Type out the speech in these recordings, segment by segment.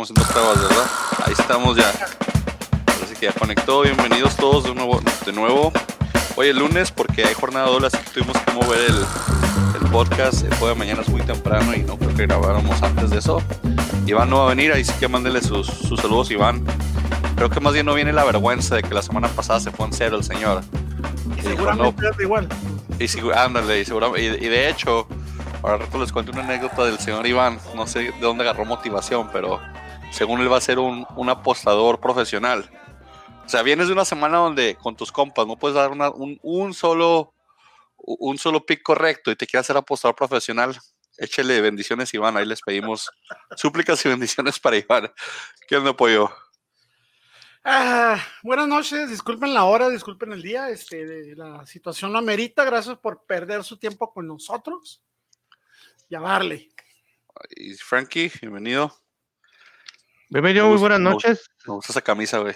Estamos pruebas, ¿verdad? Ahí estamos ya. Así que ya conectó. Bienvenidos todos de nuevo. De nuevo. Hoy es lunes porque hay jornada doble, así que tuvimos que mover el, el podcast. El juego de mañana es muy temprano y no creo que grabáramos antes de eso. Iván no va a venir, ahí sí que mándenle sus, sus saludos, Iván. Creo que más bien no viene la vergüenza de que la semana pasada se fue en cero el señor. Y seguramente es igual. Y, si- ándale, y, seguramente- y, y de hecho, ahora rato les cuento una anécdota del señor Iván. No sé de dónde agarró motivación, pero según él va a ser un, un apostador profesional. O sea, vienes de una semana donde con tus compas no puedes dar una- un, un solo un solo pick correcto y te quieres hacer apostador profesional. Échele bendiciones, Iván. Ahí les pedimos súplicas y bendiciones para Iván. ¿Qué onda, pollo? Ah, buenas noches, disculpen la hora, disculpen el día, este, la situación lo amerita, gracias por perder su tiempo con nosotros y a darle. Frankie, bienvenido. Bienvenido, muy buenas noches. Me gusta esa camisa, güey.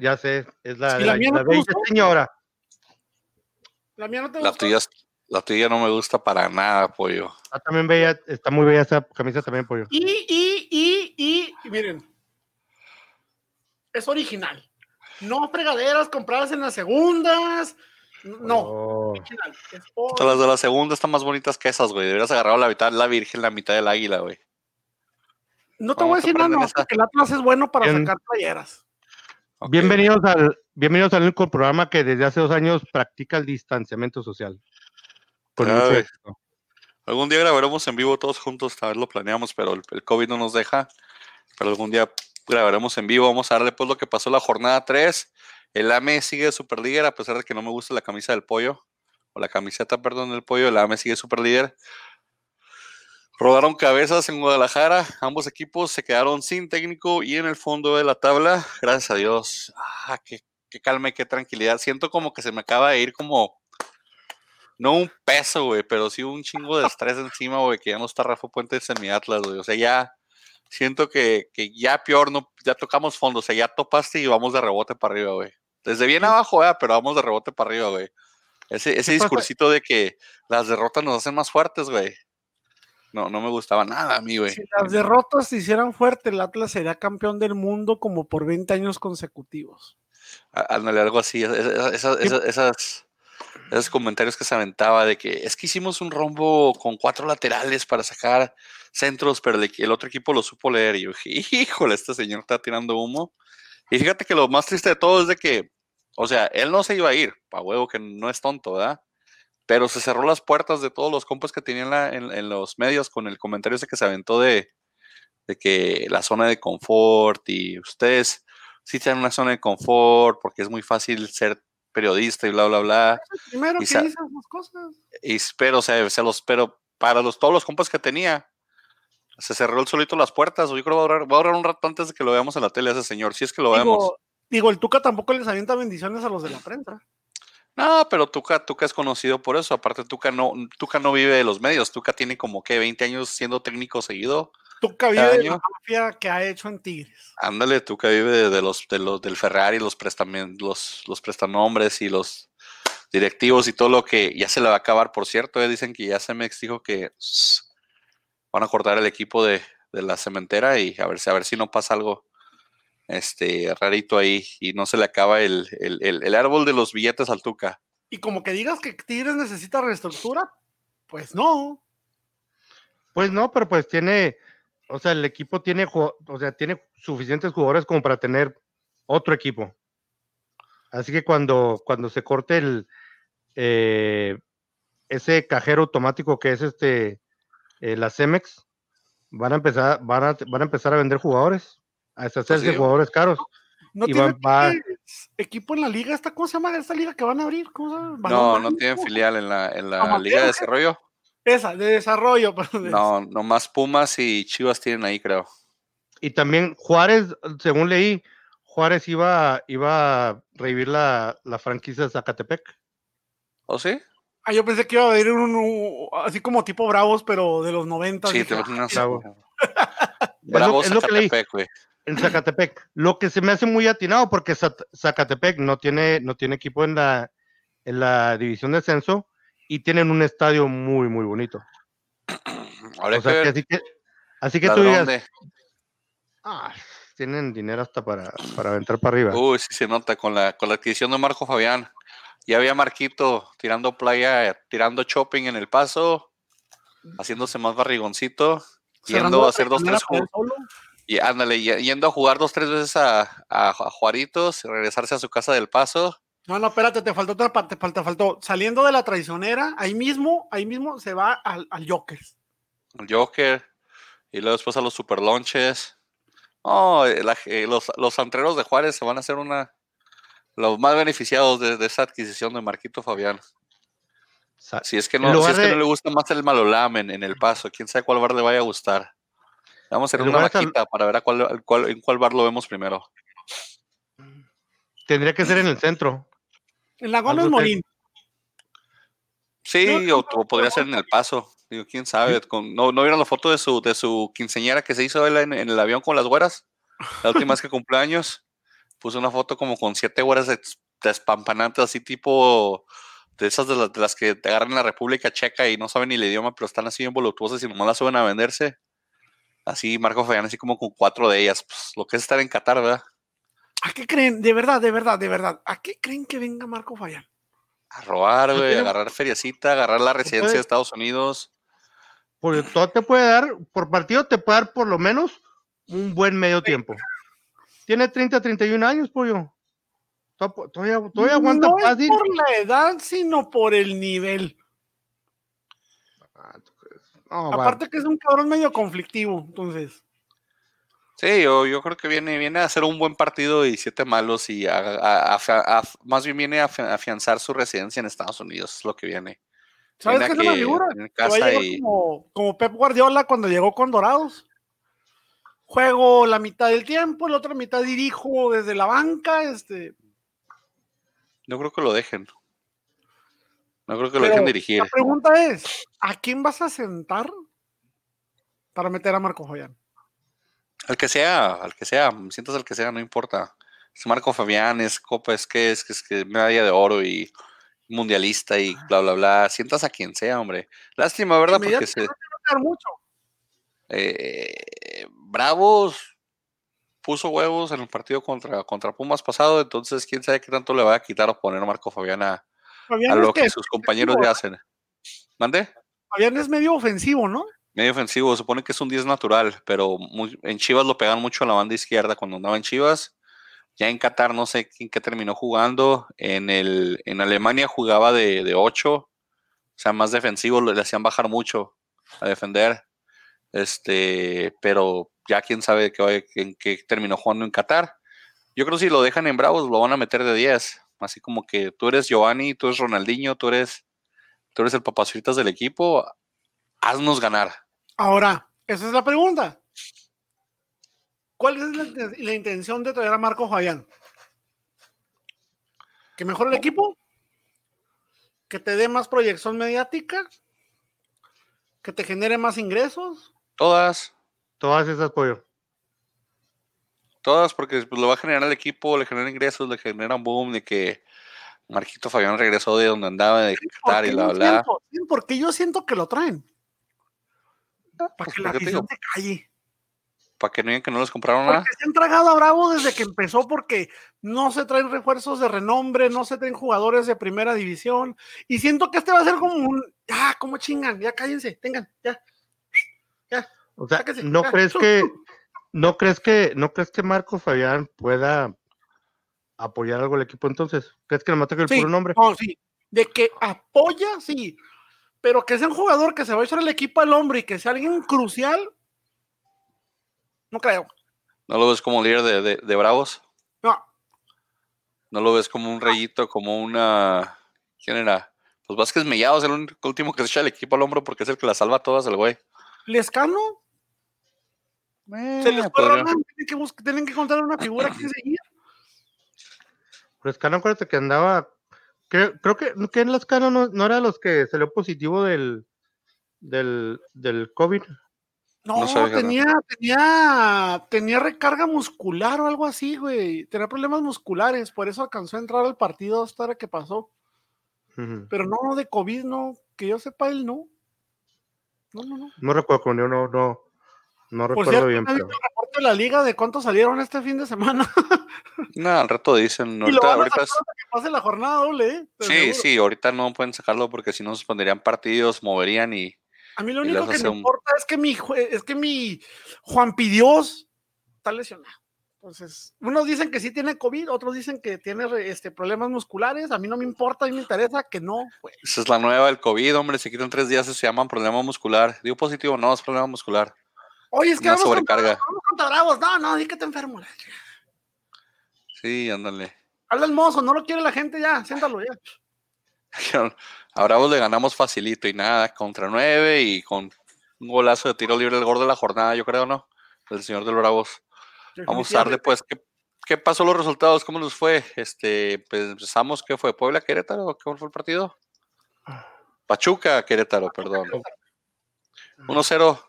Ya sé, es la, Sí, la, la mía no la te bella gustó. señora. La mía no te La gusta? tuya, la tuya no me gusta para nada, pollo. Ah, también bella, está muy bella esa camisa también, pollo. Y, y, y, y, y miren, es original. No fregaderas compradas en las segundas. No, Oh, original. Es por- Las de la segunda están más bonitas que esas, güey. Deberías agarrar la mitad de la virgen, la mitad del águila, güey. No te voy a decir nada, no, esa. porque el Atlas es bueno para Bien. sacar playeras. Bienvenidos al bienvenidos al único programa que desde hace dos años practica el distanciamiento social. Con güey. éxito. Algún día grabaremos en vivo todos juntos, tal vez lo planeamos, pero el, el COVID no nos deja. Pero algún día grabaremos en vivo. Vamos a ver después lo que pasó la jornada 3. El AME sigue super líder, a pesar de que no me gusta la camisa del pollo, o la camiseta, perdón, del pollo. El AME sigue super líder. Rodaron cabezas en Guadalajara. Ambos equipos se quedaron sin técnico y en el fondo de la tabla. Gracias a Dios. Ah, qué, qué calma y qué tranquilidad. Siento como que se me acaba de ir como no un peso, güey, pero sí un chingo de estrés encima, güey, que ya no está Rafa Puentes en mi Atlas, güey. O sea, ya siento que, que ya peor, no, ya tocamos fondo, o sea, ya topaste y vamos de rebote para arriba, güey. Desde bien abajo, ¿verdad? pero vamos de rebote para arriba, güey. Ese, ese discursito de que las derrotas nos hacen más fuertes, güey. No, no me gustaba nada a mí, güey. Si las derrotas se hicieran fuerte, el Atlas sería campeón del mundo como por 20 años consecutivos. Á- Ándale, algo así. es- es- es- Esas, esos comentarios que se aventaba de que es que hicimos un rombo con cuatro laterales para sacar centros, pero el, el otro equipo lo supo leer. Y yo dije, híjole, este señor está tirando humo. Y fíjate que lo más triste de todo es de que, o sea, él no se iba a ir, pa' huevo que no es tonto, ¿verdad? Pero se cerró las puertas de todos los compas que tenían la- en, en los medios con el comentario ese que se aventó de, de que la zona de confort y ustedes sí tienen una zona de confort porque es muy fácil ser periodista y bla, bla, bla. Primero Y que sa- dice esas cosas. Y espero, o sea, se los, pero para los, todos los compas que tenía, se cerró el solito las puertas. Yo creo que va a durar, va a durar un rato antes de que lo veamos en la tele a ese señor, si es que lo vemos. Digo, digo, el Tuca tampoco les avienta bendiciones a los de la prensa. No, pero Tuca, Tuca es conocido por eso. Aparte, Tuca no, Tuca no vive de los medios. Tuca tiene como que 20 años siendo técnico seguido. Tuca vive de la mafia que ha hecho en Tigres. Ándale, Tuca vive de, de los, de los del Ferrari, los, prestamen- los, los prestanombres y los directivos y todo lo que ya se le va a acabar. Por cierto, eh, dicen que ya Cemex dijo que van a cortar el equipo de, de la cementera y a ver, si- a ver si no pasa algo este rarito ahí y no se le acaba el, el, el- el árbol de los billetes al Tuca. Y como que digas que Tigres necesita reestructura, pues no. Pues no, pero pues tiene, o sea, el equipo tiene, o sea, tiene suficientes jugadores como para tener otro equipo. Así que cuando, cuando se corte el eh, ese cajero automático que es este eh, la Cemex, van a empezar, van a, van a empezar a vender jugadores, a deshacerse de sí. jugadores caros. No tiene va- Tigres equipo en la liga. Esta, ¿Cómo se llama esta liga que van a abrir? ¿Cómo se llama? No, no tienen filial en la, en la Amateur, Liga de. Desarrollo. Esa, de desarrollo. pero de- No, nomás Pumas y Chivas tienen ahí, creo. Y también Juárez, según leí, Juárez iba, iba a revivir la, la franquicia de Zacatepec. ¿O sí? Ah, yo pensé que iba a haber un, un- así como tipo Bravos, pero de los 90. Sí, dije, te ah, imaginas. bravo. Bravo es lo. Zacatepec, güey. En Zacatepec. Lo que se me hace muy atinado porque Zacatepec no tiene, no tiene equipo en la, en la división de ascenso y tienen un estadio muy, muy bonito. Ahora O sea, que así que, así que tú digas, de- Ah, tienen dinero hasta para, para entrar para arriba. Uy, sí se nota con la, con la adquisición de Marco Fabián. Ya había Marquito tirando playa, tirando shopping en el paso, haciéndose más barrigoncito, yendo a hacer dos, tres juegos. Y ándale, yendo a jugar dos, tres veces a, a, Juaritos, regresarse a su casa del paso. No, no, espérate, te faltó otra parte, falta, faltó. Saliendo de la traicionera, ahí mismo, ahí mismo se va al, al Joker. Al Joker. Y luego después a los super lonches. Oh, eh, los, los antreros de Juárez se van a hacer una. Los más beneficiados de, esa adquisición de Marquito Fabián. Si es que no, si es que no le gusta más el Malolam en, en, el paso, quién sabe cuál bar le vaya a gustar. Vamos a hacer una vaquita para ver a cuál, cuál, en cuál bar lo vemos primero. Tendría que ser en el centro. En la Gómez Morín. Sí, o, podría ser en el paso. Digo, quién sabe. ¿no, ¿No vieron la foto de su, de su quinceñera que se hizo en, el avión con las güeras? La última vez que cumpleaños. Puso una foto como con siete güeras despampanantes, así tipo de esas de, las que te agarran en la República Checa y no saben ni el idioma, pero están así bien voluptuosas y nomás las suben a venderse. Así, Marco Fabián, así como con cuatro de ellas. Pues, lo que es estar en Qatar, ¿verdad? ¿A qué creen? De verdad, de verdad, de verdad. ¿A qué creen que venga Marco Fabián? A robar, güey, agarrar feriacita, agarrar la residencia de Estados Unidos. Porque todo te puede dar, por partido te puede dar por lo menos un buen medio tiempo. Tiene 30, 31 años, pollo. Todavía, todavía aguanta no Es por la edad, sino por el nivel. Aparte que es un cabrón medio conflictivo, entonces. Sí, yo, yo creo que viene, viene a hacer un buen partido y siete malos y más bien viene a afianzar su residencia en Estados Unidos, es lo que viene. ¿Sabes qué es una figura? como, como Pep Guardiola cuando llegó con Dorados. Juego la mitad del tiempo, la otra mitad dirijo desde la banca, este. No creo que lo dejen. No creo que lo dejen dirigir. La pregunta es, ¿a quién vas a sentar para meter a Marco Fabián? Al que sea, al que sea, sientas al que sea, no importa. Es Marco Fabián, es Copa, es que es que es que medalla de oro y mundialista y bla bla bla. Sientas a quien sea, hombre. Lástima, ¿verdad? Porque se. Mucho. Eh, Bravos puso huevos en el partido contra, contra Pumas pasado, entonces quién sabe qué tanto le va a quitar o poner Marco Fabián a, a lo que, sus compañeros ya hacen. ¿Mande? Fabián es medio ofensivo, ¿no? Medio ofensivo, se supone que es un 10 natural, pero en Chivas lo pegan mucho a la banda izquierda cuando andaba en Chivas. Ya en Qatar no sé en qué terminó jugando. En, el, en Alemania jugaba de, de 8, o sea, más defensivo, le hacían bajar mucho a defender. Este, pero ya quién sabe en qué terminó jugando en Qatar. Yo creo que si lo dejan en Bravos, lo van a meter de 10. Así como que tú eres Giovanni, tú eres Ronaldinho, tú eres, tú eres el papacitas del equipo, haznos ganar. Ahora, esa es la pregunta. ¿Cuál es la, intención de traer a Marco Fabián? ¿Que mejore el equipo? ¿Que te dé más proyección mediática? ¿Que te genere más ingresos? Todas. Todas esas, pollo. Todas, porque pues, lo va a generar el equipo, le genera ingresos, le genera un boom de que Marquito Fabián regresó de donde andaba, de Qatar y la bla. Porque yo siento que lo traen. Ah, Para pues, que la afición se calle. Para que no digan que no les compraron nada. se han tragado a Bravo desde que empezó porque no se traen refuerzos de renombre, no se traen jugadores de primera división. Y siento que este va a ser como un, ya, como chingan, ya cállense, tengan, ya. Ya. O sea, ¿no crees que ¿No crees que, no crees que Marco Fabián pueda apoyar algo al equipo entonces? ¿Crees que le mata el puro nombre? No, sí. De que apoya, sí. Pero que sea un jugador que se va a echar el equipo al hombre y que sea alguien crucial, no creo. ¿No lo ves como líder de, de, Bravos? No. ¿No lo ves como un reyito, como una. ¿Quién era? Pues Vázquez Mellado es el último que se echa el equipo al hombro porque es el que la salva a todas, el güey. ¿Lescano? Se les fue tienen que, tienen que encontrar una figura que seguir. Pero Escano, acuérdate que andaba. Creo, creo que, que en Escano no, no era los que salió positivo del, del, del COVID. No, tenía, tenía, tenía recarga muscular o algo así, güey. Tenía problemas musculares, por eso alcanzó a entrar al partido hasta ahora que pasó. Pero no, de COVID, no, que yo sepa él no. No, no, no. No recuerdo, no, no, no recuerdo bien. Pero... de la liga de cuántos salieron este fin de semana. no, al rato dicen. Ahorita, ahorita que pase la jornada doble, ¿eh? Sí, sí, ahorita no pueden sacarlo porque si no suspenderían partidos, moverían y. A mí lo único que me importa es que mi es que mi Juan Pidios está lesionado. Entonces, unos dicen que sí tiene COVID, otros dicen que tiene este, problemas musculares. A mí no me importa, a mí me interesa que no. Esa es la nueva del COVID, hombre. Se quitan tres días, se llaman problema muscular. Digo positivo, no, es problema muscular. Oye, es que vamos, sobrecarga. Contra, Bravos. No, no, di que te enfermo. Sí, ándale. Habla el mozo, no lo quiere la gente ya, siéntalo ya. A Bravos le ganamos facilito y nada, contra nueve y con un golazo de tiro libre el gordo de la jornada, yo creo, ¿no? El señor del Bravos. Vamos a ver después qué, qué pasó los resultados, cómo nos fue. Este, pues empezamos, ¿qué fue? ¿Puebla, Querétaro? ¿Cómo fue el partido? Pachuca, Querétaro, perdón. 1-0.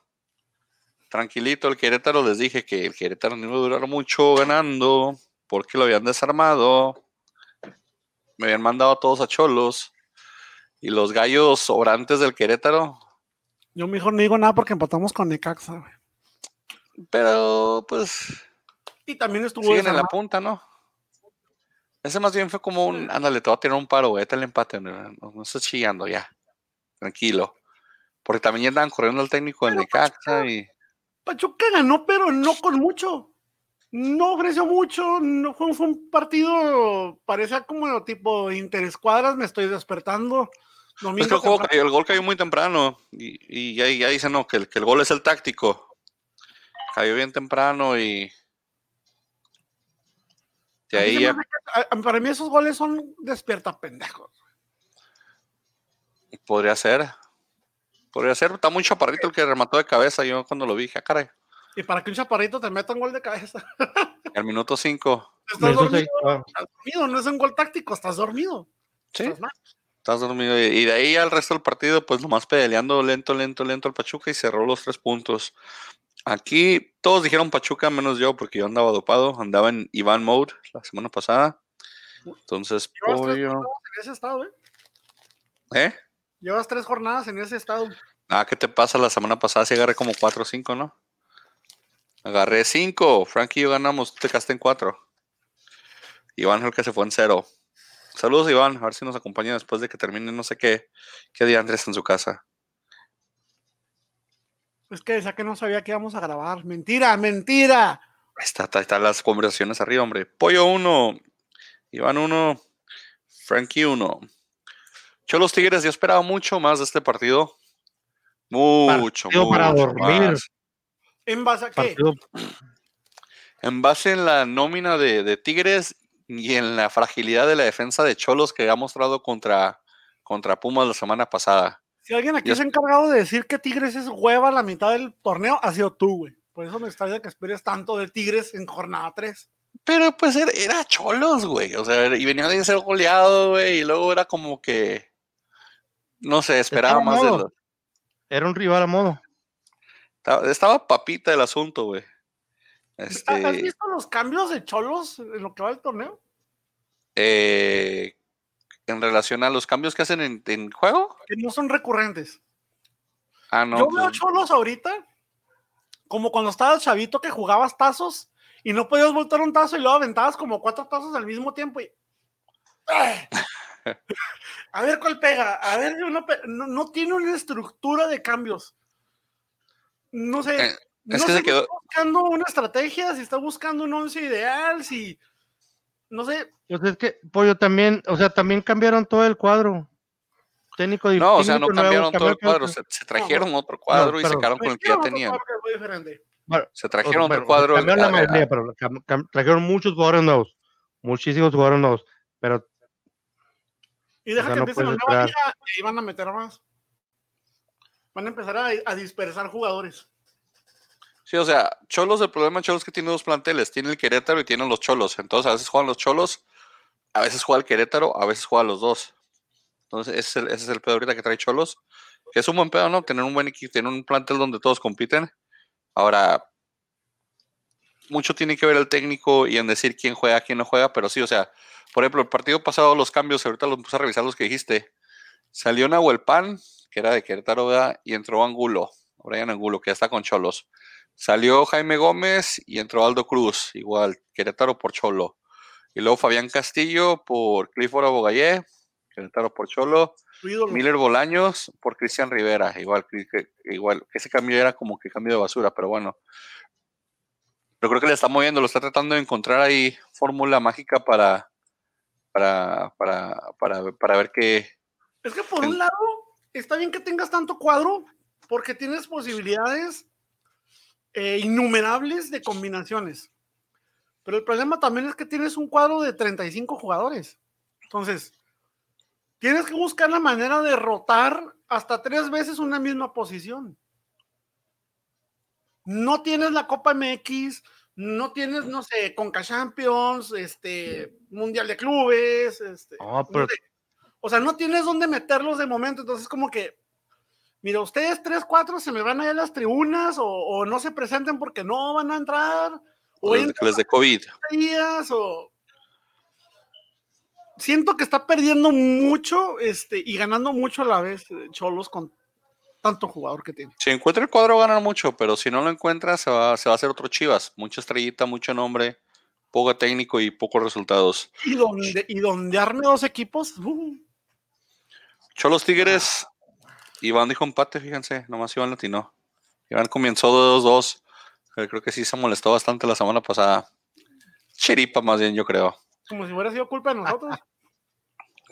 Tranquilito el Querétaro, les dije que el Querétaro no iba a durar mucho ganando porque lo habían desarmado. Me habían mandado a todos a Cholos. Y los gallos sobrantes del Querétaro. Yo mejor no digo nada porque empatamos con Necaxa. Pero, pues, y también estuvo. Siguen en la punta, ¿no? Ese más bien fue como un. Ándale, te voy a tirar un paro, vete el empate. No, no, estás chillando ya. Tranquilo. Porque también ya andaban corriendo el técnico del Necaxa y. Pachuca ganó, pero no con mucho. No ofreció mucho. No fue, un partido. Parecía como tipo interescuadras. Me estoy despertando. es que el, juego, el, gol cayó muy temprano. Y, y ahí ya dicen, no, que el, que el gol es el táctico. Cayó bien temprano y para mí esos goles son despierta pendejos. Podría ser. Podría ser. Está muy chaparrito el que remató de cabeza. Yo cuando lo vi, dije, ah, caray. ¿Y para que un chaparrito te meta un gol de cabeza? Al minuto 5. Estás dormido, no es un gol táctico, estás dormido. Sí. Estás, dormido. Y de ahí al resto del partido, pues nomás peleando lento, lento, lento al Pachuca y cerró los tres puntos. Aquí todos dijeron Pachuca, menos yo, porque yo andaba dopado, andaba en Iván Mode la semana pasada. Entonces, pollo. En ese estado, ¿eh? ¿Eh? Llevas tres jornadas en ese estado. Ah, ¿qué te pasa? La semana pasada sí agarré como cuatro o cinco, ¿no? Agarré cinco. Frankie y yo ganamos, tú te casté en cuatro. Iván es el que se fue en cero. Saludos, Iván. A ver si nos acompaña después de que termine no sé qué, qué día Andrés en su casa. Es que decía que no sabía que íbamos a grabar. Mentira, mentira. Está, están las conversaciones arriba, hombre. Pollo 1, Iván 1, Frankie 1. Cholos Tigres, yo esperaba mucho más de este partido. Mucho, mucho para dormir. ¿En base a qué? En base en la nómina de, de, Tigres y en la fragilidad de la defensa de Cholos que ha mostrado contra, contra Pumas la semana pasada. Si alguien aquí se ha encargado de decir que Tigres es hueva a la mitad del torneo, ha sido tú, güey. Por eso me extraña que esperes tanto de Tigres en jornada 3. Pero pues era, cholos, güey. O sea, y venía de ser goleado, güey. Y luego era como que. No sé, esperaba más de Era un rival a modo. Estaba, papita el asunto, güey. Este... ¿Has visto los cambios de cholos en lo que va el torneo? Eh, en relación a los cambios que hacen en, juego. Que no son recurrentes. Ah, no. Yo veo pues, cholos ahorita, como cuando estabas chavito que jugabas tazos y no podías voltar un tazo y luego aventabas como cuatro tazos al mismo tiempo y. a ver cuál pega. A ver, no, no, tiene una estructura de cambios. No sé. Eh, es que se quedó. Está buscando una estrategia, si está buscando un once ideal, si no sé. Pues es que, Pollo, también, o sea, también cambiaron todo el cuadro. Técnico No, o sea, no cambiaron todo el cuadro, se, trajeron otro cuadro y se quedaron con el que ya tenían. se trajeron otro cuadro. Cambiaron la mayoría, pero trajeron muchos jugadores nuevos. Muchísimos jugadores nuevos. Pero. Y deja que empiecen la nueva liga y van a meter más. Van a empezar a, a dispersar jugadores. Sí, o sea, Cholos, el problema de Cholos es que tiene dos planteles, tiene el Querétaro y tiene los Cholos. Entonces, a veces juegan los Cholos, a veces juega el Querétaro, a veces juega los dos. Entonces, ese es el, ese es el pedo ahorita que trae Cholos. Que es un buen pedo, ¿no? Tener un buen equipo, tener un plantel donde todos compiten. Ahora, mucho tiene que ver el técnico y en decir quién juega, quién no juega, pero sí, o sea, por ejemplo, el partido pasado, los cambios, ahorita los puse a revisar los que dijiste. Salió Nahuel Pan, que era de Querétaro, y entró Angulo, Brian Angulo, que ya está con Cholos. Salió Jaime Gómez y entró Aldo Cruz, igual, Querétaro por Cholo. Y luego Fabián Castillo por Clifford Abogayé, Querétaro por Cholo. Miller Bolaños por Cristian Rivera, igual igual que ese cambio era como que cambio de basura, pero bueno. Pero creo que le está moviendo, lo está tratando de encontrar ahí fórmula mágica para, para, para, para, para ver qué. Es que por un lado, está bien que tengas tanto cuadro, porque tienes posibilidades eh, innumerables de combinaciones. Pero el problema también es que tienes un cuadro de 35 jugadores. Entonces, tienes que buscar la manera de rotar hasta tres veces una misma posición. No tienes la Copa MX, no tienes, no sé, Conca Champions, este, Mundial de Clubes, este, o sea, no tienes dónde meterlos de momento, entonces como que mira, ustedes tres, cuatro se me van a ir a las tribunas o, no se presenten porque no van a entrar. O, les de COVID. o... Siento que está perdiendo mucho este, y ganando mucho a la vez eh, Cholos con tanto jugador que tiene. Si encuentra el cuadro gana mucho, pero si no lo encuentra se va, se va a hacer otro Chivas. Mucha estrellita, mucho nombre, poco técnico y pocos resultados. Y donde, y donde arme dos equipos. Uh. Cholos Tigres Iván dijo empate, fíjense, nomás Iván latino. Iván comenzó de 2-2. Creo que sí se molestó bastante la semana pasada. Chiripa, más bien, yo creo. Como si hubiera sido culpa de nosotros.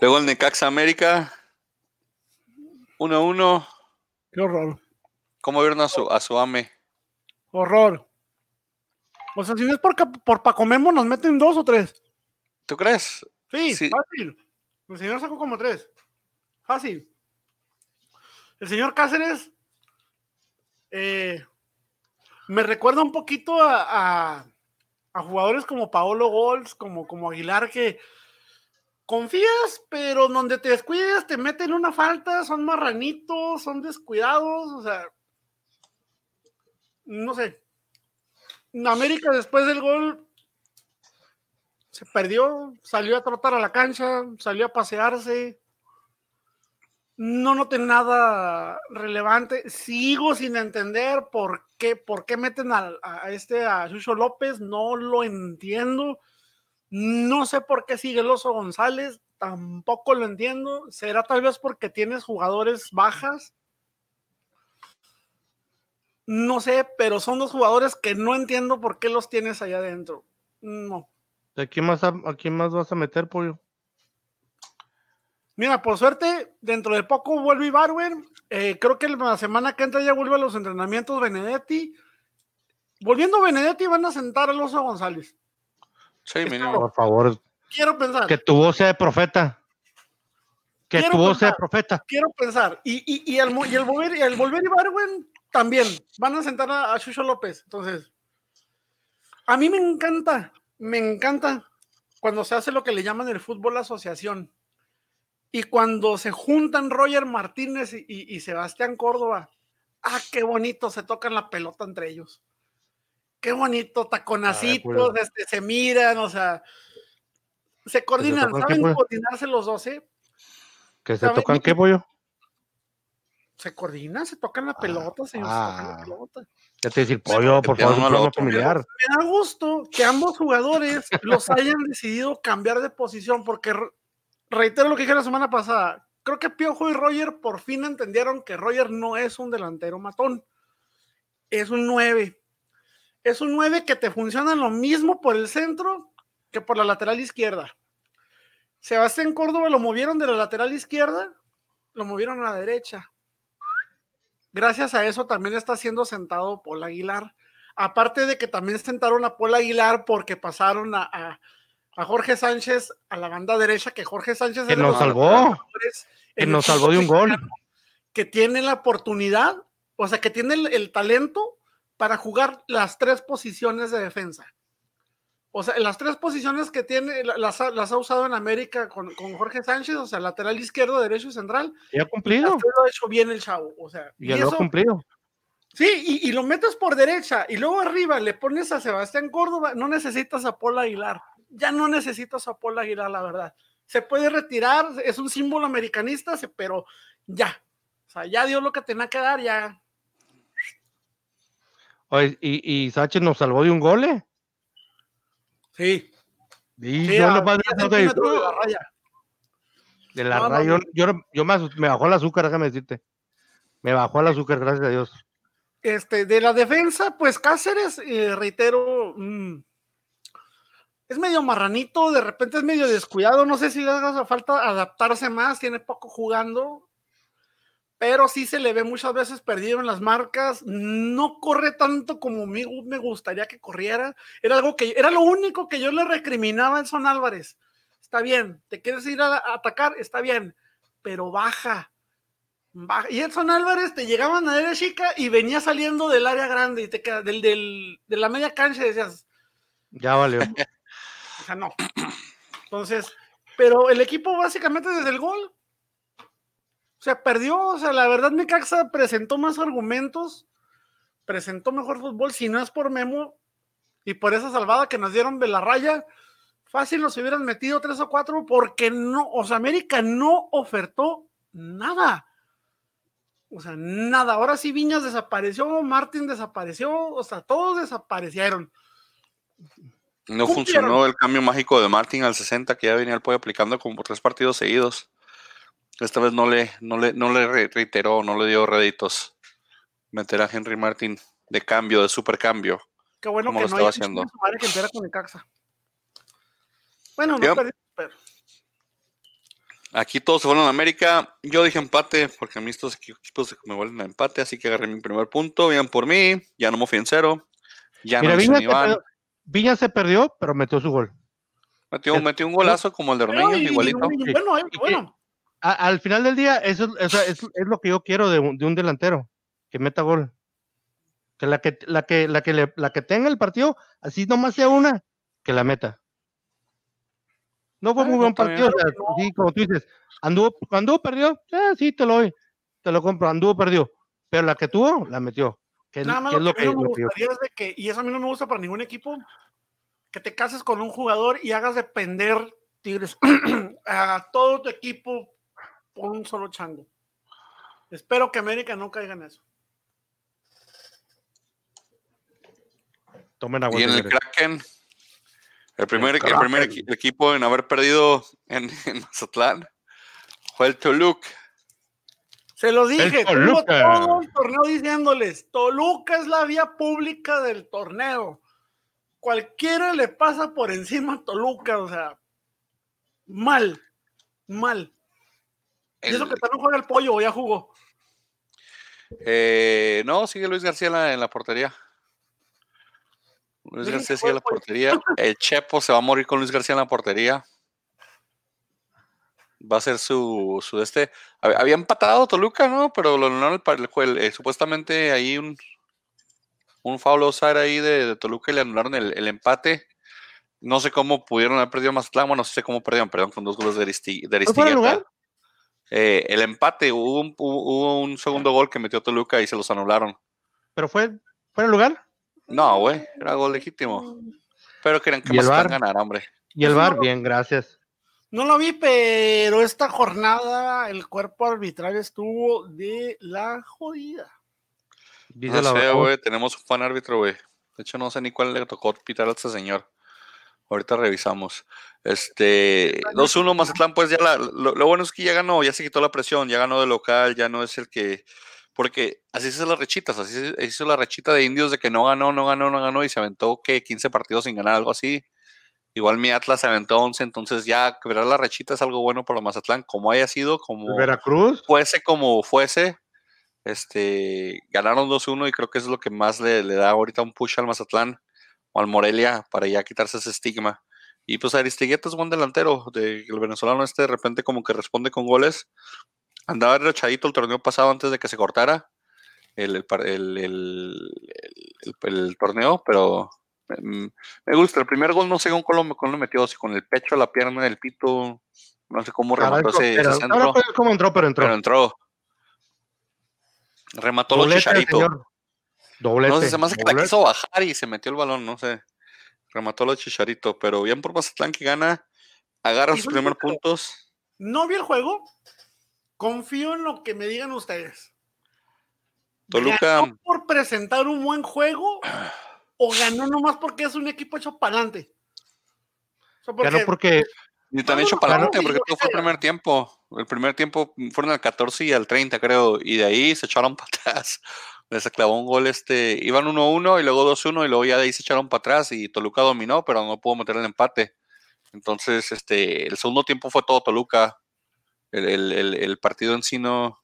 Luego el Necaxa América. 1-1. Qué horror. ¿Cómo vieron a su, a su AME? Horror. O sea, si no es por, por Paco Memo, nos meten dos o tres. ¿Tú crees? Sí, sí, fácil. El señor sacó como tres. Fácil. El señor Cáceres eh, me recuerda un poquito a, jugadores como Paolo Gols, como, como Aguilar, que confías, pero donde te descuides te meten una falta, son marranitos, son descuidados, o sea, no sé. América después del gol se perdió, salió a trotar a la cancha, salió a pasearse, no noté nada relevante. Sigo sin entender por qué, por qué meten a, este a Chucho López, no lo entiendo. No sé por qué sigue el Oso González, tampoco lo entiendo. ¿Será tal vez porque tienes jugadores bajas? No sé, pero son dos jugadores que no entiendo por qué los tienes allá adentro. No. ¿A quién más, a quién más vas a meter, pollo? Mira, por suerte, dentro de poco vuelve Ibarwen. Eh, creo que la semana que entra ya vuelve a los entrenamientos Benedetti. Volviendo Benedetti, van a sentar al Oso González. Sí, mínimo. Por favor. Quiero pensar. Que tu voz sea de profeta. Que tu voz sea de profeta. Quiero pensar. Y, y, y, el, y el volver, y el volver Ibarwen también. Van a sentar a, a Chucho López. Entonces, a mí me encanta, me encanta cuando se hace lo que le llaman el fútbol asociación y cuando se juntan Roger Martínez y, Sebastián Córdoba, ah, qué bonito se tocan la pelota entre ellos. Qué bonito, taconacitos, este, se miran, o sea, se coordinan, saben coordinarse los dos, ¿eh? ¿Que se tocan qué, pollo? Se coordinan, se tocan la ah, pelota, se tocan la ah. pelota. Ya te decir, pollo, por favor, no familiar. Me da gusto que ambos jugadores los hayan decidido cambiar de posición, porque reitero lo que dije la semana pasada. Creo que Piojo y Roger por fin entendieron que Roger no es un delantero matón. Es un 9. Es un 9 que te funciona lo mismo por el centro que por la lateral izquierda. Sebastián Córdoba lo movieron de la lateral izquierda, lo movieron a la derecha. Gracias a eso también está siendo sentado Paul Aguilar. Aparte de que también sentaron a Paul Aguilar porque pasaron a a Jorge Sánchez a la banda derecha, que Jorge Sánchez que nos salvó, que nos salvó de un gol, que tiene la oportunidad, o sea, que tiene el, talento para jugar las tres posiciones de defensa. O sea, las tres posiciones que tiene, las, ha usado en América con, Jorge Sánchez, o sea, lateral izquierdo, derecho y central. Y ha cumplido. Lo ha hecho bien el chavo, o sea. Y, lo ha cumplido. Sí, y, y, lo metes por derecha y luego arriba le pones a Sebastián Córdoba, no necesitas a Paul Aguilar ya no necesitas a Paul Aguilar, la verdad. Se puede retirar, es un símbolo americanista, pero ya. O sea, ya dio lo que tenía que dar, ya. Y, y Sánchez nos salvó de un gol, ¿eh? Sí. Y yo no de, la raya. De la raya. Yo, yo, me, bajó el azúcar, déjame decirte. Me bajó el azúcar, gracias a Dios. Este, de la defensa, pues Cáceres, eh, reitero, mm, es medio marranito, de repente es medio descuidado, no sé si le haga falta adaptarse más, tiene poco jugando, pero sí se le ve muchas veces perdido en las marcas, no corre tanto como me, me gustaría que corriera, era algo que, era lo único que yo le recriminaba a Son Álvarez, está bien, te quieres ir a, atacar, está bien, pero baja, baja. Y Edson Álvarez te llegaba a la chica y venía saliendo del área grande y te queda, del, del, de la media cancha y decías, ya valió. O sea, no. Entonces, pero el equipo básicamente desde el gol, sea, perdió, o sea, la verdad Necaxa presentó más argumentos, presentó mejor fútbol, si no es por Memo y por esa salvada que nos dieron de la raya, fácil nos hubieran metido tres o cuatro porque no, o sea, América no ofertó nada. O sea, nada. Ahora sí Viñas desapareció, Martín desapareció, o sea, todos desaparecieron. No funcionó el cambio mágico de Martin al 60 que ya venía el pollo aplicando como tres partidos seguidos. Esta vez no le, no le, no le reiteró, no le dio réditos meter a Henry Martin de cambio, de super cambio. Qué bueno que lo no estaba haciendo. Bueno, no perdí, pero... Aquí todos se fueron a América. Yo dije empate, porque a mí estos equipos me vuelven a empate, así que agarré mi primer punto. Bien por mí, ya no me fui en cero. Ya no me Viña se perdió, pero metió su gol. Metió, metió un golazo como el de Ormeño, igualito. Bueno, bueno. Al final del día, eso, es, lo que yo quiero de un, de un, delantero, que meta gol. Que la que, la que, la que, la que tenga el partido, así nomás sea una, que la meta. No fue muy buen partido, sí, como tú dices, anduvo, anduvo perdió, eh, sí, te lo doy, te lo compro, anduvo perdió, pero la que tuvo, la metió. Nada más lo, que, me gustaría es de que, y eso a mí no me gusta para ningún equipo, que te cases con un jugador y hagas depender, Tigres, a todo tu equipo por un solo chango. Espero que América no caiga en eso. Tomen agua. Y en el Kraken, el primer, el, primer equipo en haber perdido en, en Mazatlán fue el Toluca. Se lo dije, todo el torneo diciéndoles, Toluca es la vía pública del torneo. Cualquiera le pasa por encima a Toluca, o sea, mal, mal. Y eso que no juega el pollo, ya jugó. Eh, no, sigue Luis García en la, portería. Luis García sigue en la portería. El Chepo se va a morir con Luis García en la portería va a ser su, su este. Había empatado Toluca, ¿no? Pero lo anularon el, eh, supuestamente ahí un, un foul ahí de, Toluca y le anularon el, empate. No sé cómo pudieron haber perdido más Bueno, no sé cómo perdieron, perdón, con dos goles de, Aristigueta. Eh, el empate, hubo un, hubo un segundo gol que metió Toluca y se los anularon. ¿Pero fue, fue el lugar? No, güey, era gol legítimo. Pero querían que más ganar, hombre. Y el bar, bien, gracias. No lo vi, pero esta jornada el cuerpo arbitral estuvo de la jodida. no sé, güey, tenemos un fan árbitro, güey. De hecho, no sé ni cuál le tocó pitar a este señor. Ahorita revisamos. Este, 2-1 Mazatlán, pues ya la, lo, bueno es que ya ganó, ya se quitó la presión, ya ganó de local, ya no es el que. Porque así se hizo las rechitas, así se hizo la rechita de indios de que no ganó, no ganó, no ganó y se aventó que 15 partidos sin ganar, algo así. Igual mi Atlas se aventó 11, entonces ya quebrar la rechita es algo bueno para Mazatlán, como haya sido, como Veracruz. fuese como fuese. Este, ganaron 2-1 y creo que eso es lo que más le, da ahorita un push al Mazatlán o al Morelia para ya quitarse ese estigma. Y pues Aristigueta es buen delantero, de, el venezolano este de repente como que responde con goles. Andaba rechadito el torneo pasado antes de que se cortara el, el torneo, pero Mm, me gusta. El primer gol no sé con lo, con metió, así con el pecho, la pierna, el pito. No sé cómo remató ese, centro. cómo entró, pero entró. Pero entró. Remató los No sé, se me hace que la quiso bajar y se metió el balón, no sé. Remató los chicharito, pero bien por Mazatlán que gana. Agarra sus primeros puntos. No vi el juego. Confío en lo que me digan ustedes. Toluca. ¿Ganó por presentar un buen juego o ganó nomás porque es un equipo hecho para adelante? Ganó porque. Ni tan hecho para adelante, porque todo fue el primer tiempo. El primer tiempo fueron al 14 y al 30, creo. Y de ahí se echaron para atrás. Les clavó un gol este. Iban 1-1 y luego 2-1 y luego ya de ahí se echaron para atrás y Toluca dominó, pero no pudo meter el empate. Entonces, este, el segundo tiempo fue todo Toluca. El, el partido en sí no,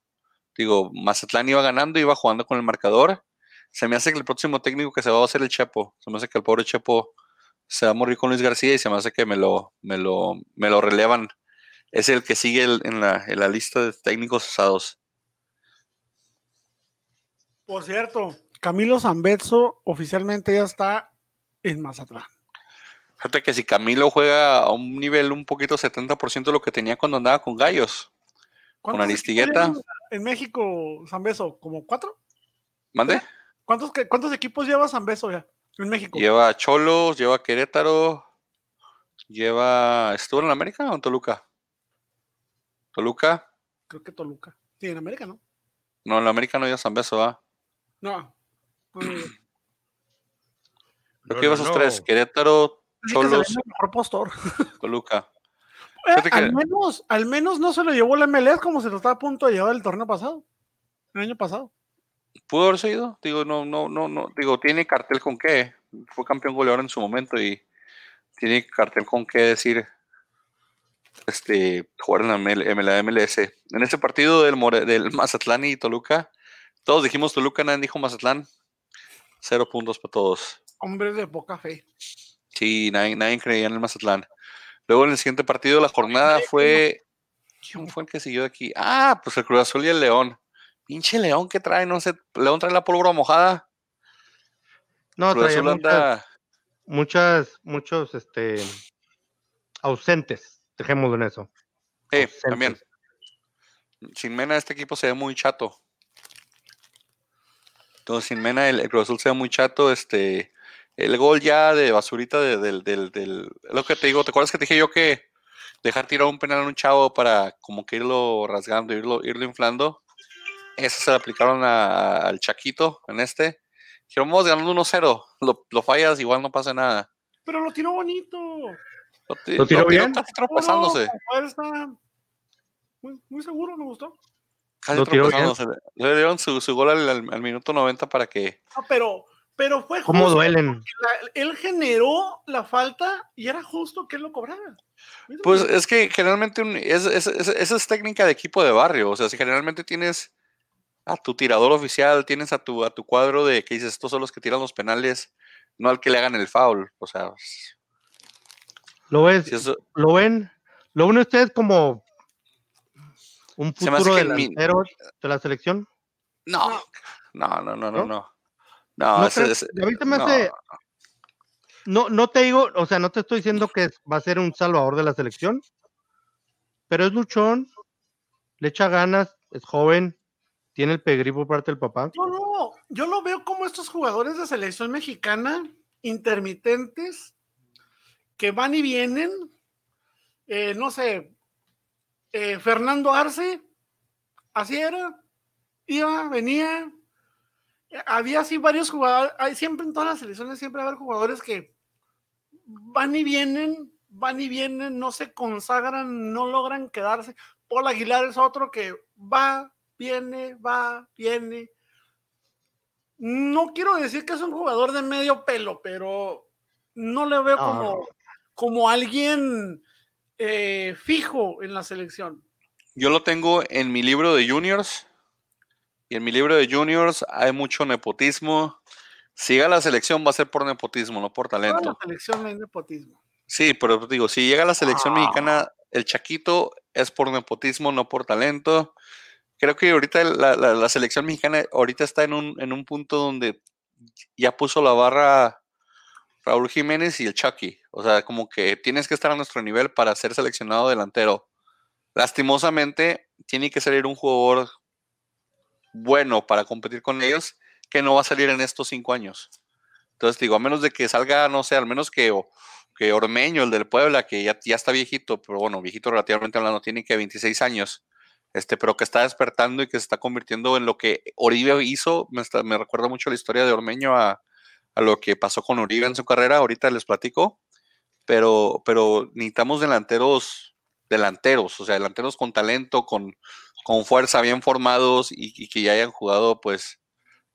digo, Mazatlán iba ganando, iba jugando con el marcador. Se me hace que el próximo técnico que se va a hacer el Chepo. Se me hace que el pobre Chepo se va a morir con Luis García y se me hace que me lo, me lo, me lo relevan. Es el que sigue en, la, en la lista de técnicos usados. Por cierto, Camilo Zambetso oficialmente ya está en Mazatlán. Fíjate que si Camilo juega a un nivel un poquito 70% de lo que tenía cuando andaba con Gallos, con Aristigueta. En México, San Beso, ¿como cuatro? ¿Mande? ¿Cuántos, ¿Cuántos equipos lleva San Beso ya en México? Lleva Cholos, lleva Querétaro, lleva. ¿Estuvo en América o en Toluca? ¿Toluca? Creo que Toluca. Sí, en América, ¿no? No, en América no lleva San Beso, ¿ah? No. Creo que lleva esos tres: Querétaro, Cholos. mejor postor. Toluca. Eh, al, menos, al menos no se lo llevó la MLS como se lo estaba a punto de llevar el torneo pasado, el año pasado. Pudo haber sido, digo, no, no, no, no, digo, tiene cartel con qué, fue campeón goleador en su momento y tiene cartel con qué decir este jugar en la, MLS. En ese partido del, del Mazatlán y Toluca, todos dijimos Toluca, nadie dijo Mazatlán. Cero puntos para todos. Hombres de poca fe. Sí, nadie, nadie creía en el Mazatlán. Luego en el siguiente partido de la jornada fue. ¿Quién fue el que siguió aquí? Ah, pues el Cruz Azul y el León. Pinche León que trae, no sé. León trae la pólvora mojada. No, trae muchas, muchas, muchos este, ausentes. Dejémoslo en eso. Sí, también. Sin Mena, este equipo se ve muy chato. Entonces, sin Mena, el, el Cruz Azul se ve muy chato. Este el gol ya de basurita del, del, lo que te digo, ¿te acuerdas que te dije yo que dejar tirar un penal a un chavo para como que irlo rasgando, irlo, irlo inflando? Eso se le aplicaron al Chaquito en este. Dijeron, vamos ganando 1-0, lo, lo, fallas, igual no pasa nada. Pero lo tiró bonito. Lo, tiró, bien. Casi tropezándose. muy, muy seguro, me gustó. Casi lo tropezándose. Le dieron su, su gol al, al, minuto 90 para que. Ah, pero pero fue ¿Cómo duelen? él generó la falta y era justo que él lo cobrara. Pues es que generalmente esa es, técnica de equipo de barrio. O sea, si generalmente tienes a tu tirador oficial, tienes a tu, a tu cuadro de que dices, estos son los que tiran los penales, no al que le hagan el foul. O sea, lo ves, lo ven, lo ven ustedes como un futuro delantero de la selección. No, no, no, no, no, no. No, no, te digo, o sea, no te estoy diciendo que va a ser un salvador de la selección, pero es luchón, le echa ganas, es joven, tiene el pedigrí por parte del papá. No, no, yo lo veo como estos jugadores de selección mexicana intermitentes que van y vienen. Eh, no sé, eh, Fernando Arce, así era, iba, venía, había así varios jugadores, hay siempre en todas las selecciones siempre hay jugadores que van y vienen, van y vienen, no se consagran, no logran quedarse. Paul Aguilar es otro que va, viene, va, viene. No quiero decir que es un jugador de medio pelo, pero no le veo como, como alguien eh, fijo en la selección. Yo lo tengo en mi libro de juniors y en mi libro de juniors hay mucho nepotismo. Si llega a la selección va a ser por nepotismo, no por talento. la selección hay nepotismo. Sí, pero digo, si llega a la selección ah. mexicana, el Chaquito es por nepotismo, no por talento. Creo que ahorita la, selección mexicana ahorita está en un, en un punto donde ya puso la barra Raúl Jiménez y el Chucky. O sea, como que tienes que estar a nuestro nivel para ser seleccionado delantero. Lastimosamente, tiene que salir un jugador bueno para competir con ellos que no va a salir en estos cinco años. Entonces digo, a menos de que salga, no sé, al menos que, que Ormeño, el del Puebla, que ya, ya está viejito, pero bueno, viejito relativamente hablando, tiene que 26 años, este, pero que está despertando y que se está convirtiendo en lo que Oribe hizo. Me, me recuerda mucho la historia de Ormeño a, a, lo que pasó con Oribe en su carrera. Ahorita les platico, pero, pero necesitamos delanteros, delanteros, o sea, delanteros con talento, con, con fuerza, bien formados y, que ya hayan jugado, pues,